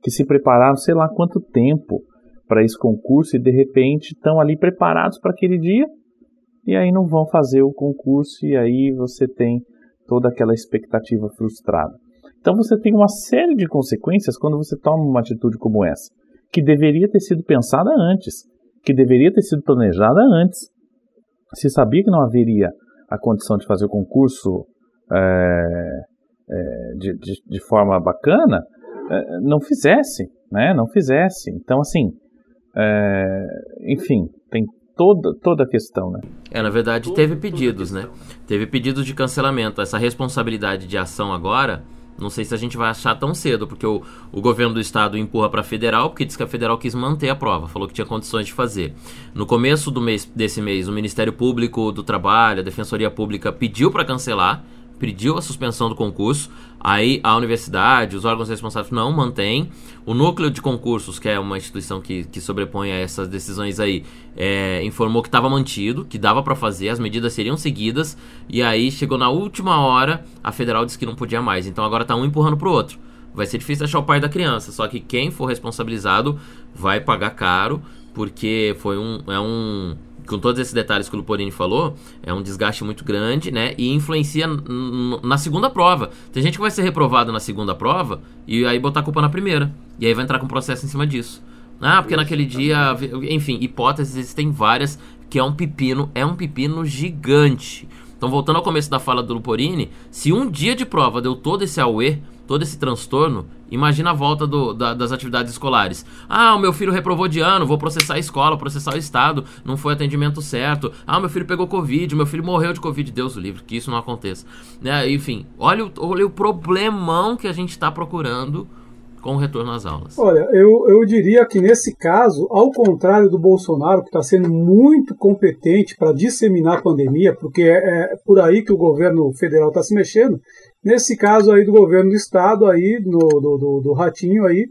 que se prepararam sei lá quanto tempo para esse concurso e de repente estão ali preparados para aquele dia e aí não vão fazer o concurso e aí você tem toda aquela expectativa frustrada. Então você tem uma série de consequências quando você toma uma atitude como essa, que deveria ter sido pensada antes, que deveria ter sido planejada antes. Se sabia que não haveria a condição de fazer o concurso é, é, de, de, de, forma bacana, é, não fizesse, né? Não fizesse. Então, assim, enfim, tem toda, toda a questão, né? É, na verdade, teve pedidos, né? Teve pedidos de cancelamento. Essa responsabilidade de ação agora não sei se a gente vai achar tão cedo, porque o, o governo do estado empurra para a federal, porque diz que a federal quis manter a prova, falou que tinha condições de fazer. No começo do mês, desse mês, o Ministério Público do Trabalho, a Defensoria Pública pediu para cancelar, pediu a suspensão do concurso, aí a universidade, os órgãos responsáveis não mantêm. O núcleo de concursos, que é uma instituição que, que sobrepõe a essas decisões aí, é, informou que estava mantido, que dava para fazer, as medidas seriam seguidas, e aí chegou na última hora, a federal disse que não podia mais. Então agora está um empurrando pro outro. Vai ser difícil achar o pai da criança, só que quem for responsabilizado vai pagar caro, porque foi um, é um com todos esses detalhes que o Luporini falou, é um desgaste muito grande, né? E influencia na segunda prova. Tem gente que vai ser reprovado na segunda prova e aí botar a culpa na primeira. E aí vai entrar com processo em cima disso. Ah, porque naquele dia. Enfim, hipóteses existem várias, que é um pepino, é um pepino gigante. Então, voltando ao começo da fala do Luporini, se um dia de prova deu todo esse auê, todo esse transtorno, imagina a volta do, da, das atividades escolares. Ah, o meu filho reprovou de ano, vou processar a escola, processar o Estado, não foi atendimento certo. Ah, meu filho pegou Covid, meu filho morreu de Covid, Deus o livre, que isso não aconteça. Né? Enfim, olha o, olha o problemão que a gente está procurando com o retorno às aulas? Olha, eu, eu diria que nesse caso, ao contrário do Bolsonaro, que está sendo muito competente para disseminar a pandemia, porque é, é, por aí que o governo federal está se mexendo, nesse caso aí do governo do estado, aí, no, do, do, do Ratinho aí,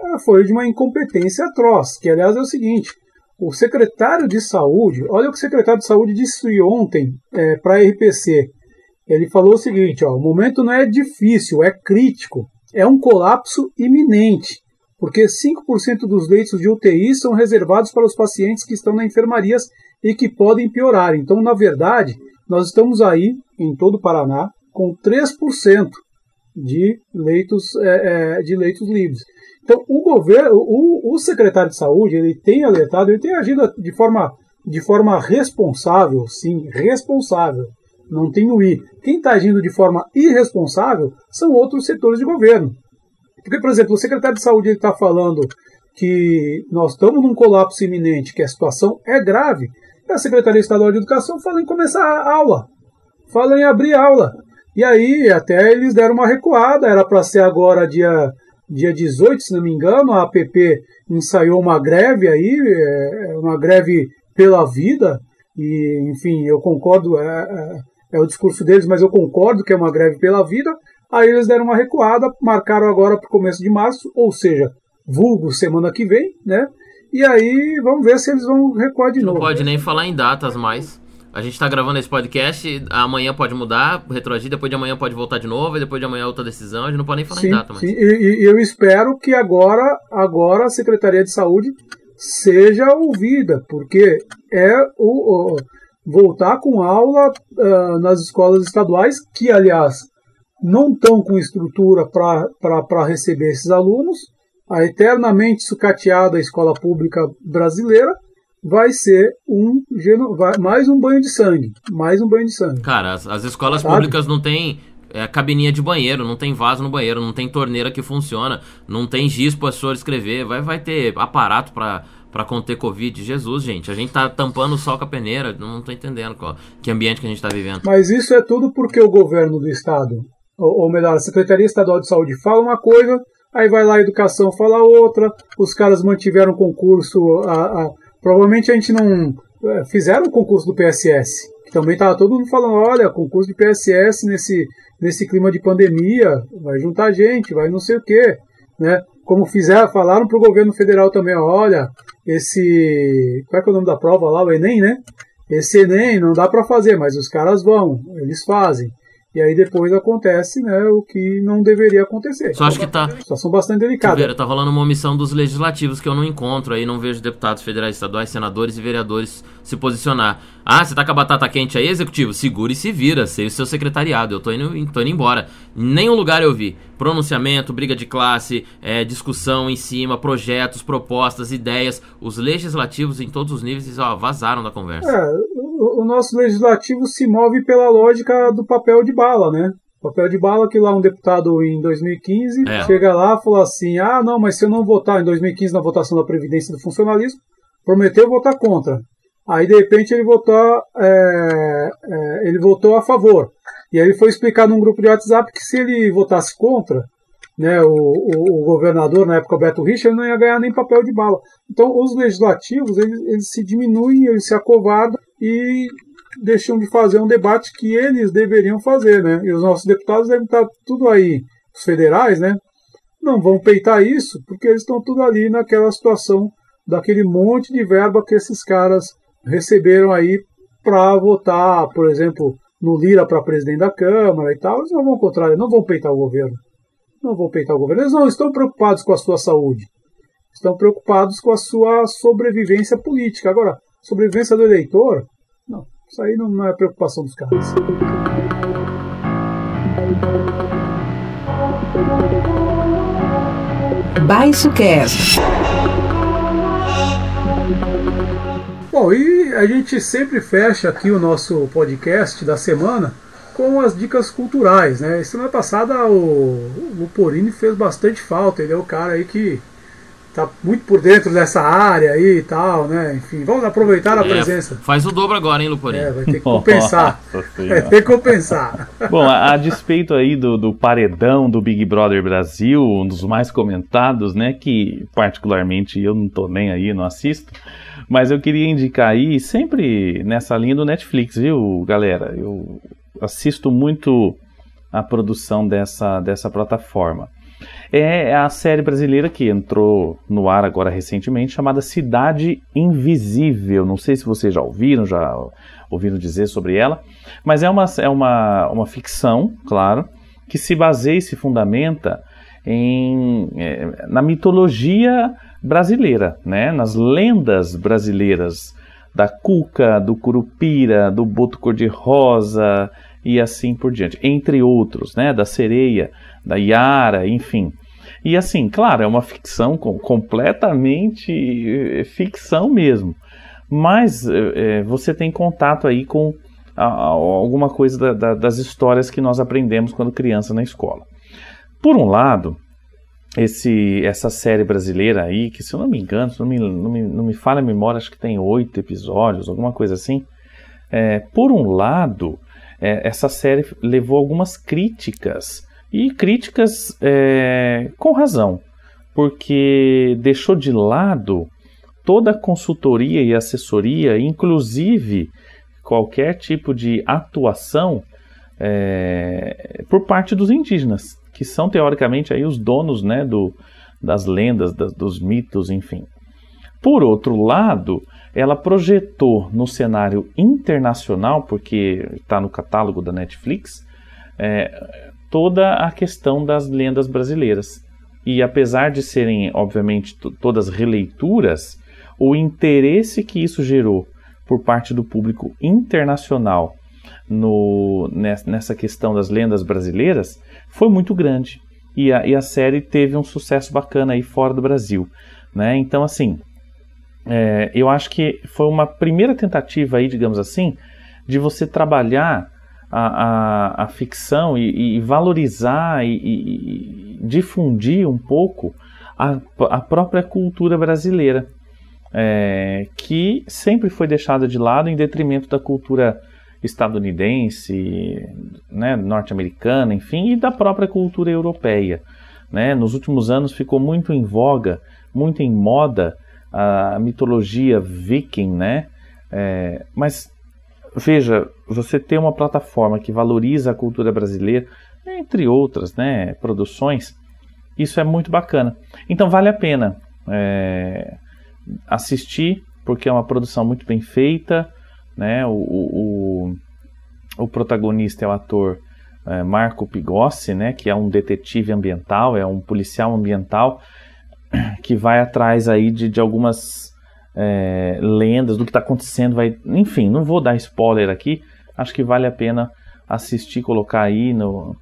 é, foi de uma incompetência atroz, que aliás é o seguinte, o secretário de saúde, olha o que o secretário de saúde disse ontem é, para a RPC, ele falou o seguinte, ó, o momento não é difícil, é crítico é um colapso iminente, porque 5% dos leitos de UTI são reservados para os pacientes que estão nas enfermarias e que podem piorar. Então, na verdade, nós estamos aí, em todo o Paraná, com 3% de leitos, é, é, de leitos livres. Então, o governo, o, o, secretário de saúde, ele tem alertado, ele tem agido de forma, de forma responsável, sim, responsável, não tem o I. Quem está agindo de forma irresponsável são outros setores de governo. Porque, por exemplo, o secretário de saúde está falando que nós estamos num colapso iminente, que a situação é grave, e a Secretaria Estadual de Educação fala em começar a aula, fala em abrir aula. E aí até eles deram uma recuada, era para ser agora dia, dia 18, se não me engano, a APP ensaiou uma greve aí, é, uma greve pela vida, e enfim, eu concordo, é, é, é o discurso deles, mas eu concordo que é uma greve pela vida. Aí eles deram uma recuada, marcaram agora para o começo de março, ou seja, vulgo semana que vem, né? E aí vamos ver se eles vão recuar de não novo. Não pode nem falar em datas mais. A gente está gravando esse podcast, amanhã pode mudar, retroagir, depois de amanhã pode voltar de novo, e depois de amanhã outra decisão, a gente não pode nem falar sim, em data mais. Sim, e, e eu espero que agora, agora a Secretaria de Saúde seja ouvida, porque é o, o voltar com aula uh, nas escolas estaduais, que, aliás, não estão com estrutura para receber esses alunos. A eternamente sucateada escola pública brasileira vai ser um vai, mais um banho de sangue. Mais um banho de sangue. Cara, as, as escolas Sabe? públicas não têm é cabininha de banheiro, não tem vaso no banheiro, não tem torneira que funciona, não tem giz para o senhor escrever, vai, vai ter aparato para para conter Covid. Jesus, gente, a gente tá tampando o sol com a peneira, não tô entendendo qual, que ambiente que a gente tá vivendo. Mas isso é tudo porque o governo do estado, ou, ou melhor, a Secretaria Estadual de Saúde fala uma coisa, aí vai lá a educação fala outra, os caras mantiveram concurso, a, a, provavelmente a gente não é, fizeram o concurso do PSS, que também tava todo mundo falando, olha, concurso de PSS nesse, nesse clima de pandemia, vai juntar gente, vai não sei o quê, né? Como fizeram, falaram para o governo federal também, olha, esse. Qual é, que é o nome da prova lá? O Enem, né? Esse Enem não dá para fazer, mas os caras vão, eles fazem. E aí depois acontece, né, o que não deveria acontecer. Só acho que tá. Situação bastante delicada. Vera, tá rolando uma omissão dos legislativos que eu não encontro aí, não vejo deputados federais, estaduais, senadores e vereadores se posicionar. Ah, você tá com a batata quente aí, executivo? Segura e se vira, sei o seu secretariado. Eu tô indo, tô indo embora. Nenhum lugar eu vi. Pronunciamento, briga de classe, é, discussão em cima, projetos, propostas, ideias. Os legislativos em todos os níveis ó, vazaram da conversa. É, o, nosso legislativo se move pela lógica do papel de bala, né? Papel de bala que lá um deputado em 2015 é. chega lá e fala assim: ah, não, mas se eu não votar em 2015 na votação da Previdência do Funcionalismo, prometeu votar contra. Aí de repente ele votou, é, é, ele votou a favor. E aí ele foi explicar num grupo de WhatsApp que se ele votasse contra, né, o, o, o governador, na época Beto Richa, não ia ganhar nem papel de bala. Então os legislativos eles, eles se diminuem, eles se acovardam e deixam de fazer um debate que eles deveriam fazer. Né? E os nossos deputados devem estar tudo aí, os federais, né? não vão peitar isso, porque eles estão tudo ali naquela situação daquele monte de verba que esses caras receberam aí para votar, por exemplo, no Lira para presidente da Câmara e tal, eles não vão contrário, não vão peitar o governo. Não vão peitar o governo. Eles não estão preocupados com a sua saúde. Estão preocupados com a sua sobrevivência política. Agora, sobrevivência do eleitor, não. Isso aí não, não é preocupação dos caras. Baixo Cast. Bom, e a gente sempre fecha aqui o nosso podcast da semana com as dicas culturais, né? Semana passada o Luporini fez bastante falta, ele é o cara aí que tá muito por dentro dessa área aí e tal, né? Enfim, vamos aproveitar a é, presença. Faz o dobro agora, hein, Luporini? É, vai ter que compensar. vai ter que compensar. Bom, a, a despeito aí do, do, paredão do Big Brother Brasil, um dos mais comentados, né? Que particularmente eu não tô nem aí, não assisto. Mas eu queria indicar aí, sempre nessa linha do Netflix, viu, galera? Eu assisto muito a produção dessa, dessa plataforma. É a série brasileira que entrou no ar agora recentemente, chamada Cidade Invisível. Não sei se vocês já ouviram, já ouviram dizer sobre ela, mas é uma, é uma, uma ficção, claro, que se baseia e se fundamenta em, é, na mitologia brasileira, né? nas lendas brasileiras da cuca, do curupira, do boto cor-de-rosa e assim por diante, entre outros, né? da sereia, da Yara, enfim. E assim, claro, é uma ficção completamente eh, ficção mesmo, mas é, você tem contato aí com a, a, alguma coisa da, da, das histórias que nós aprendemos quando criança na escola. Por um lado, esse, essa série brasileira aí, que se eu não me engano, se não me, não me, não me falha a memória, acho que tem oito episódios, alguma coisa assim. É, por um lado, é, essa série levou algumas críticas, e críticas é, com razão, porque deixou de lado toda a consultoria e assessoria, inclusive qualquer tipo de atuação é, por parte dos indígenas que são teoricamente aí os donos né, do, das lendas, das, dos mitos, enfim. Por outro lado, ela projetou no cenário internacional, porque está no catálogo da Netflix, é, toda a questão das lendas brasileiras. E apesar de serem, obviamente, todas releituras, o interesse que isso gerou por parte do público internacional no, nessa questão das lendas brasileiras foi muito grande. E a, e a série teve um sucesso bacana aí fora do Brasil. Né? Então, assim, é, eu acho que foi uma primeira tentativa aí, digamos assim, de você trabalhar a, a, a ficção e, e valorizar e, e, difundir um pouco a, a própria cultura brasileira, é, que sempre foi deixada de lado em detrimento da cultura estadunidense, né, norte-americana, enfim, e da própria cultura europeia. Né? Nos últimos anos ficou muito em voga, muito em moda a mitologia viking, né? É, mas veja, você ter uma plataforma que valoriza a cultura brasileira, entre outras, né, produções, isso é muito bacana. Então vale a pena é, assistir, porque é uma produção muito bem feita, né? O, o, o protagonista é o ator é, Marco Pigossi, né? Que é um detetive ambiental, é um policial ambiental que vai atrás aí de, de algumas é, lendas do que está acontecendo. Vai, enfim, não vou dar spoiler aqui. Acho que vale a pena assistir, colocar aí no,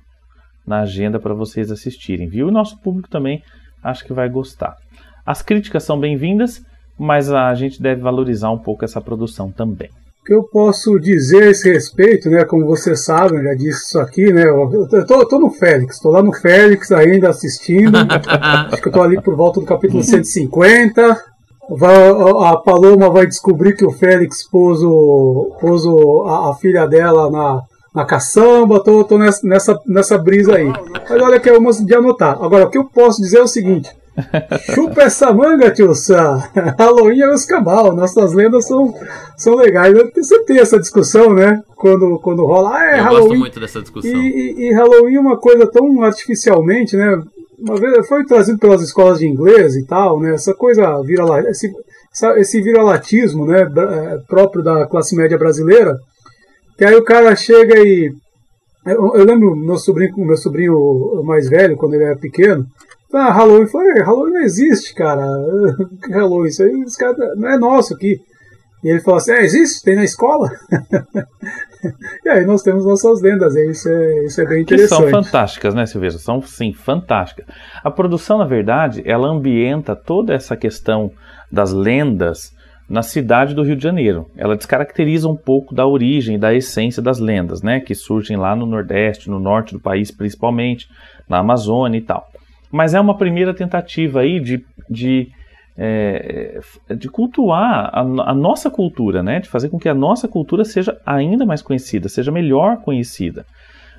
na agenda para vocês assistirem, viu? O nosso público também acho que vai gostar. As críticas são bem-vindas, mas a gente deve valorizar um pouco essa produção também. O que eu posso dizer a esse respeito, né? Como vocês sabem, eu já disse isso aqui, né? Eu tô, eu tô no Félix, tô lá no Félix ainda assistindo. acho que eu tô ali por volta do capítulo 150. Vai, a Paloma vai descobrir que o Félix pôs, o, pôs o, a, a filha dela na, na caçamba, tô, tô nessa, nessa, nessa brisa aí. Mas olha que é uma de anotar. Agora, o que eu posso dizer é o seguinte: chupa essa manga, tio Sam. Halloween é os cabal, nossas lendas são, são legais. Você tem essa discussão, né? Quando, quando rola. Ah, é eu Halloween. gosto muito dessa discussão. E, e, e Halloween é uma coisa tão artificialmente, né? Uma vez foi trazido pelas escolas de inglês e tal, né? Essa coisa vira esse, esse viralatismo, né? É, próprio da classe média brasileira que aí o cara chega e. Eu, eu lembro meu sobrinho, meu sobrinho mais velho, quando ele era pequeno, ah, Halloween, falei, Halloween não existe, cara. Halloween, isso aí esse cara não é nosso aqui. E ele falou assim: é, existe? Tem na escola? e aí nós temos nossas lendas, e isso é, isso é bem interessante. Que são fantásticas, né, Silveira? São, sim, fantásticas. A produção, na verdade, ela ambienta toda essa questão das lendas na cidade do Rio de Janeiro. Ela descaracteriza um pouco da origem, da essência das lendas, né, que surgem lá no Nordeste, no Norte do país principalmente, na Amazônia e tal. Mas é uma primeira tentativa aí de, de, é, de cultuar a, a, nossa cultura, né, de fazer com que a nossa cultura seja ainda mais conhecida, seja melhor conhecida.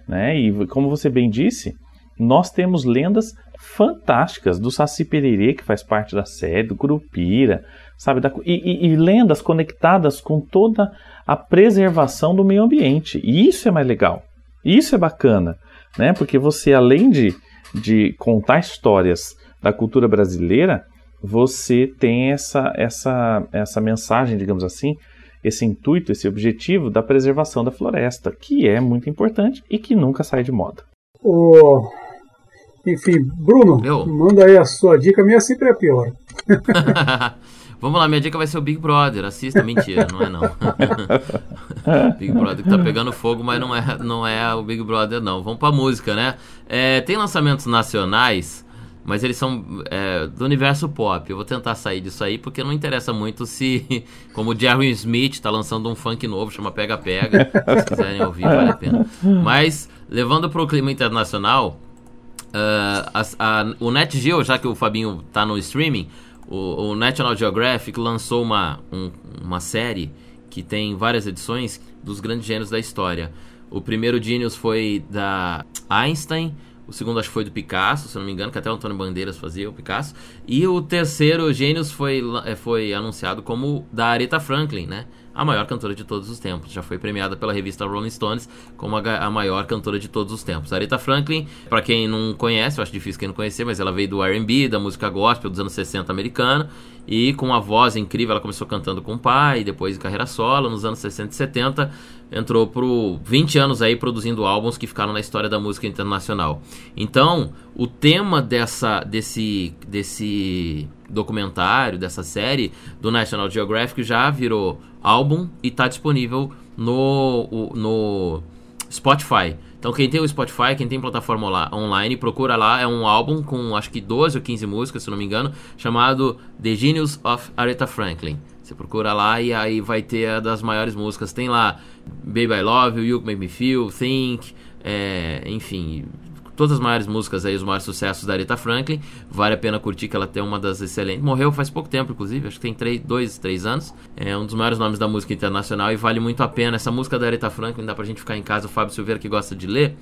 Né? E como você bem disse, nós temos lendas fantásticas do Saci Pererê, que faz parte da série, do Curupira, sabe? Da, e, e, e, lendas conectadas com toda a preservação do meio ambiente. E isso é mais legal. Isso é bacana, né? Porque você, além de, de contar histórias da cultura brasileira, você tem essa, essa, essa mensagem, digamos assim, esse intuito, esse objetivo da preservação da floresta, que é muito importante e que nunca sai de moda. O... Enfim, Bruno, Eu? manda aí a sua dica, a minha sempre é pior. Vamos lá, minha dica vai ser o Big Brother. Assista, mentira, não é não. Big Brother que tá pegando fogo, mas não é, não é o Big Brother, não. Vamos pra música, né? É, tem lançamentos nacionais, mas eles são é, do universo pop. Eu vou tentar sair disso aí, porque não interessa muito se, como o Jerry Smith tá lançando um funk novo, chama Pega Pega. Se quiserem ouvir, vale a pena. Mas, levando pro clima internacional, uh, a, a, o Net Geo, já que o Fabinho tá no streaming, o, o National Geographic lançou uma, um, uma série que tem várias edições dos grandes gênios da história. O primeiro Genius foi da Einstein, o segundo acho que foi do Picasso, se não me engano, que até o Antônio Bandeiras fazia o Picasso. E o terceiro Gênios foi, eh, foi anunciado como da Aretha Franklin, né? A maior cantora de todos os tempos. Já foi premiada pela revista Rolling Stones como a, maior cantora de todos os tempos. Aretha Franklin, para quem não conhece, eu acho difícil quem não conhecer, mas ela veio do R&B, da música gospel dos anos 60 americana, e com uma voz incrível, ela começou cantando com o pai, depois em carreira solo, nos anos 60 e 70, entrou por 20 anos aí produzindo álbuns que ficaram na história da música internacional. Então, o tema dessa desse desse documentário, dessa série do National Geographic já virou álbum e está disponível no, no Spotify. Então quem tem o Spotify, quem tem plataforma lá, online, procura lá, é um álbum com acho que 12 ou 15 músicas, se não me engano, chamado The Genius of Aretha Franklin. Você procura lá e aí vai ter a das maiores músicas. Tem lá Baby I Love You, You Make Me Feel, Think, é, enfim, todas as maiores músicas aí, os maiores sucessos da Aretha Franklin. Vale a pena curtir que ela tem uma das excelentes. Morreu faz pouco tempo, inclusive, acho que tem três, dois, três anos. É um dos maiores nomes da música internacional e vale muito a pena. Essa música da Aretha Franklin dá pra gente ficar em casa. O Fábio Silveira que gosta de ler,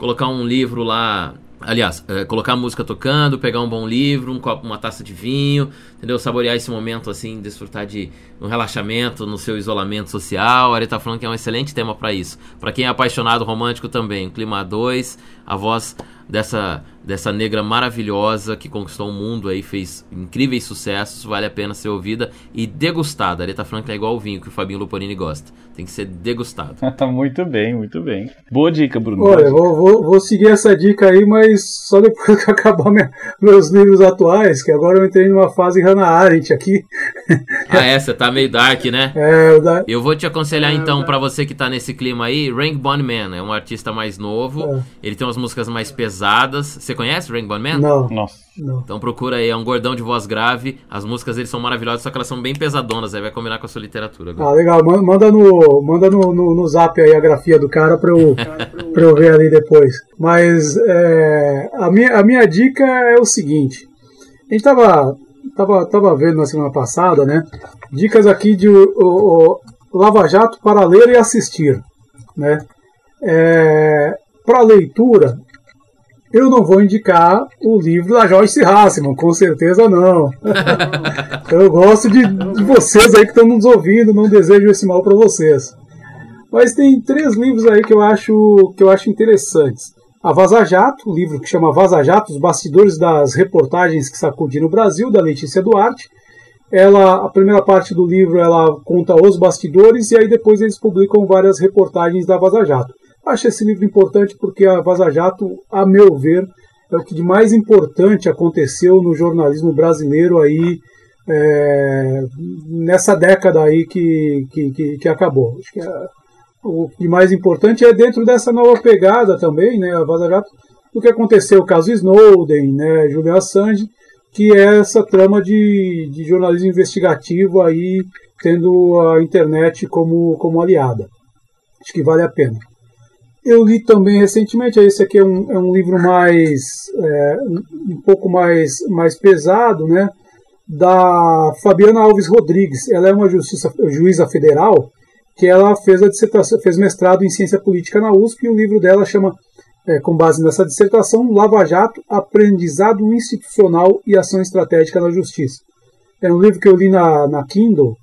colocar um livro lá Aliás, é, colocar a música tocando, pegar um bom livro, um copo, uma taça de vinho, entendeu? Saborear esse momento assim, desfrutar de um relaxamento no seu isolamento social. A Aretha Franklin é um excelente tema para isso. Para quem é apaixonado romântico também, Clima 2, a voz dessa, dessa negra maravilhosa que conquistou o mundo aí, fez incríveis sucessos, vale a pena ser ouvida e degustada. A Aretha Franklin é igual o vinho que o Fabinho Luporini gosta. Tem que ser degustado. muito bem, muito bem. Boa dica, Bruno. Olha, vou, vou, vou, seguir essa dica aí, mas só depois que acabar minha, meus livros atuais, que agora eu entrei numa fase Hannah Arendt aqui. ah, é? Você tá meio dark, né? É, eu, da... eu vou te aconselhar é, então, para você que tá nesse clima aí, Rainbow Man, é um artista mais novo, é. ele tem umas músicas mais pesadas pesadas. Você conhece Rainbow Man? Não. Nossa. Não. Então procura aí, é um gordão de voz grave. As músicas dele são maravilhosas, só que elas são bem pesadonas, aí vai combinar com a sua literatura. Agora. Ah, legal. Manda no, manda no, no, no zap aí a grafia do cara pra eu, pra eu ver ali depois. Mas é, a, minha, a minha dica é o seguinte. A gente tava, tava, tava vendo na semana passada, né? Dicas aqui de o, o, o Lava Jato para ler e assistir, né? É, para leitura, eu não vou indicar o livro da Joyce Hassman, com certeza não. eu gosto de, de, vocês aí que estão nos ouvindo, não desejo esse mal para vocês. Mas tem três livros aí que eu acho que eu acho interessantes. A Vaza Jato, um livro que chama Vaza Jato, os bastidores das reportagens que sacudiram o Brasil, da Letícia Duarte. Ela, a primeira parte do livro ela conta os bastidores e aí depois eles publicam várias reportagens da Vaza Jato. Acho esse livro importante porque a Vaza Jato, a meu ver, é o que de mais importante aconteceu no jornalismo brasileiro aí é, nessa década aí que, que, que, que acabou. Acho que é, o que mais importante é dentro dessa nova pegada também, né, a Vaza Jato, do que aconteceu o caso Snowden, né, Julian Assange, que é essa trama de, de jornalismo investigativo aí tendo a internet como, como aliada. Acho que vale a pena. Eu li também recentemente, esse aqui é um, é um livro mais é, um pouco mais, mais pesado, né? Da Fabiana Alves Rodrigues. Ela é uma justiça, juíza federal que ela fez a dissertação, fez mestrado em ciência política na USP e o livro dela chama, é, com base nessa dissertação, Lava Jato, Aprendizado Institucional e Ação Estratégica na Justiça. É um livro que eu li na, na Kindle.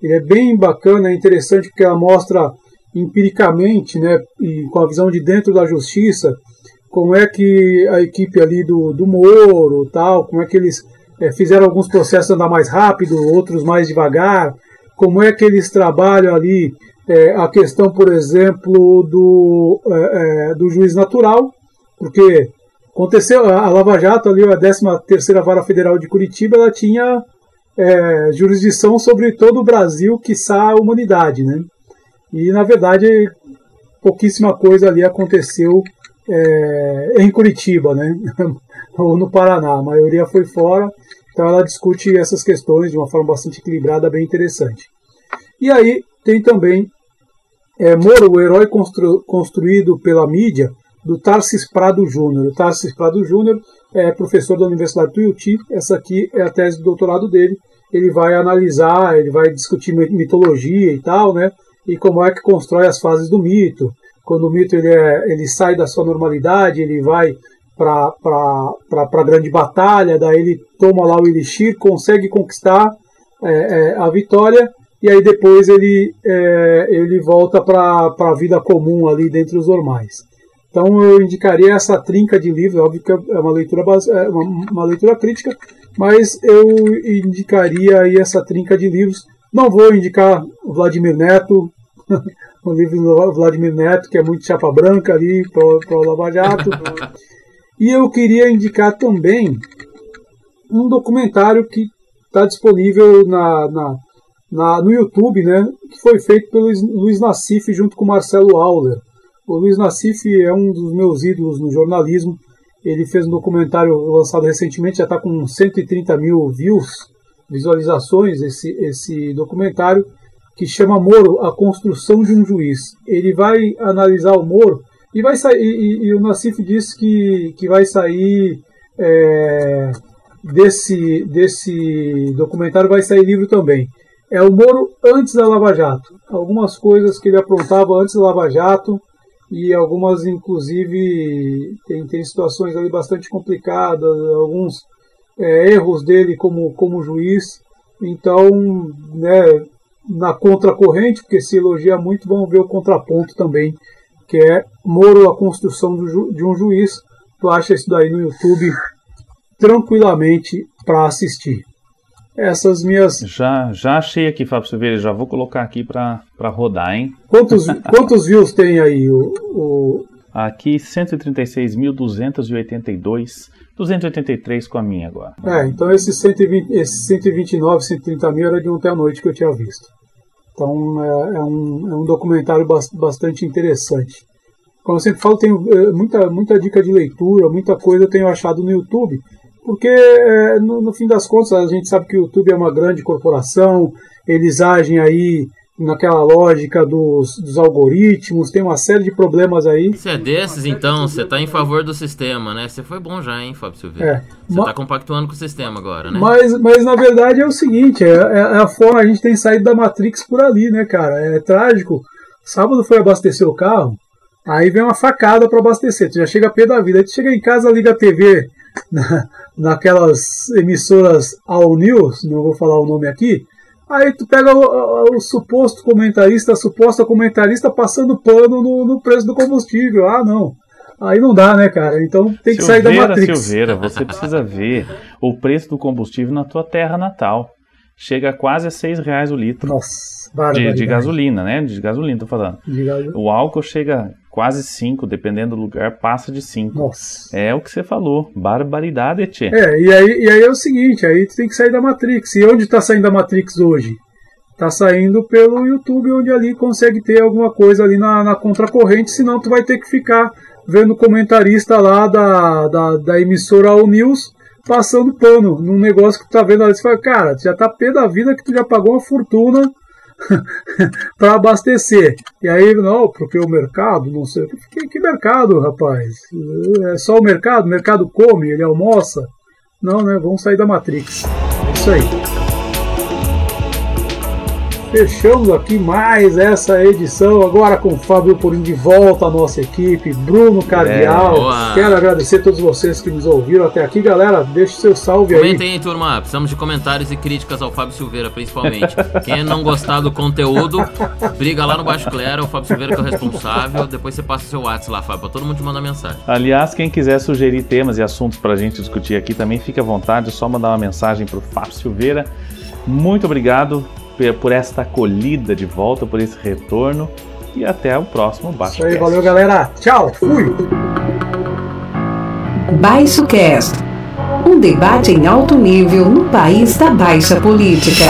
Ele é bem bacana, é interessante porque ela mostra empiricamente, né, e com a visão de dentro da justiça, como é que a equipe ali do, do Moro, tal, como é que eles é, fizeram alguns processos andar mais rápido, outros mais devagar, como é que eles trabalham ali é, a questão, por exemplo, do, é, do juiz natural, porque aconteceu a Lava Jato ali, a 13 terceira Vara Federal de Curitiba, ela tinha jurisdição sobre todo o Brasil, quiçá a humanidade, né? E na verdade pouquíssima coisa ali aconteceu é, em Curitiba, né? ou no Paraná. A maioria foi fora. Então ela discute essas questões de uma forma bastante equilibrada, bem interessante. E aí tem também é, Moro, o herói constru, construído pela mídia, do Tarsis Prado Júnior. O Tarsis Prado Júnior é professor da Universidade do Tuiuti. Essa aqui é a tese de doutorado dele. Ele vai analisar, ele vai discutir mitologia e tal, né? E como é que constrói as fases do mito. Quando o mito ele, é, ele sai da sua normalidade, ele vai para a grande batalha, daí ele toma lá o Elixir, consegue conquistar é, é, a vitória, e aí depois ele, é, ele volta para a vida comum ali dentre os normais. Então eu indicaria essa trinca de livros, óbvio que é uma leitura, é uma, uma leitura crítica, mas eu indicaria aí essa trinca de livros não vou indicar o Vladimir Neto, o livro do Vladimir Neto, que é muito chapa branca ali para o Lava Jato. e eu queria indicar também um documentário que está disponível na, na, na, no YouTube, né, que foi feito pelo Luiz Nassif junto com Marcelo Auler. O Luiz Nassif é um dos meus ídolos no jornalismo. Ele fez um documentário lançado recentemente, já está com 130 mil views visualizações esse, esse documentário que chama Moro, a construção de um juiz. Ele vai analisar o Moro e vai sair. E, e o Nassif disse que, que vai sair é, desse, desse documentário vai sair livro também. É o Moro antes da Lava Jato. Algumas coisas que ele aprontava antes da Lava Jato e algumas, inclusive, tem, tem situações ali bastante complicadas, alguns é, erros dele como, como juiz. Então, né, na contracorrente, porque se elogia muito, vamos ver o contraponto também, que é Moro, a construção de um juiz. Tu acha isso daí no YouTube tranquilamente para assistir. Essas minhas. Já, já achei aqui, Fábio Silveira, já vou colocar aqui para rodar, hein? Quantos, quantos views tem aí? O, o... Aqui 136.282, 283 com a minha agora. É, então esses 120, esse 129, 130 mil era de ontem à noite que eu tinha visto. Então é, é, um, é um documentário bastante interessante. Como eu sempre falo, tem é, muita, muita dica de leitura, muita coisa eu tenho achado no YouTube porque é, no, no, fim das contas a gente sabe que o YouTube é uma grande corporação, eles agem aí naquela lógica dos, dos algoritmos, tem uma série de problemas aí. Você é desses então, você está em favor do sistema, né? Você foi bom já, hein, Fábio Silveira? É, você está compactuando com o sistema agora, né? Mas, mas na verdade é o seguinte, é, é, é a forma a gente tem saído da Matrix por ali, né, cara? É trágico. Sábado foi abastecer o carro, aí vem uma facada para abastecer, tu já chega a pé da vida, aí tu chega em casa, liga a TV na, naquelas emissoras All News, não vou falar o nome aqui, aí tu pega o, o, suposto comentarista, a suposta comentarista passando pano no, no, preço do combustível. Ah, não. Aí não dá, né, cara? Então tem que Silveira, sair da Matrix. Silveira, você precisa ver o preço do combustível na tua terra natal. Chega a quase a seis reais o litro. Nossa, de, de gasolina, né? De gasolina, tô falando. O álcool chega quase 5, dependendo do lugar, passa de 5. Nossa. É o que você falou, barbaridade, Tchê. É, e aí, e aí é o seguinte, aí tu tem que sair da Matrix. E onde está saindo a Matrix hoje? Tá saindo pelo YouTube, onde ali consegue ter alguma coisa ali na, na contracorrente, senão tu vai ter que ficar vendo comentarista lá da, da, da emissora All News passando pano num negócio que tu tá vendo ali. Você fala, cara, tu já tá pé da vida que tu já pagou uma fortuna para abastecer. E aí, não, porque o mercado, não sei. Que, que mercado, rapaz? É só o mercado? O mercado come, ele almoça? Não, né? Vamos sair da Matrix. É isso aí. Fechamos aqui mais essa edição, agora com o Fábio Purim de volta à nossa equipe, Bruno Cardial. É, Quero agradecer a todos vocês que nos ouviram até aqui, galera. Deixe seu salve Comentem aí. Comentem aí, turma. Precisamos de comentários e críticas ao Fábio Silveira, principalmente. Quem não gostar do conteúdo, briga lá no Baixo Clero, o Fábio Silveira que é o responsável. Depois você passa o seu WhatsApp lá, Fábio, pra todo mundo te mandar mensagem. Aliás, quem quiser sugerir temas e assuntos pra gente discutir aqui também, fique à vontade, é só mandar uma mensagem pro Fábio Silveira. Muito obrigado por esta acolhida de volta, por esse retorno. E até o próximo Baixo Isso aí, valeu galera. Tchau, fui! Baixo Cast um debate em alto nível no país da baixa política.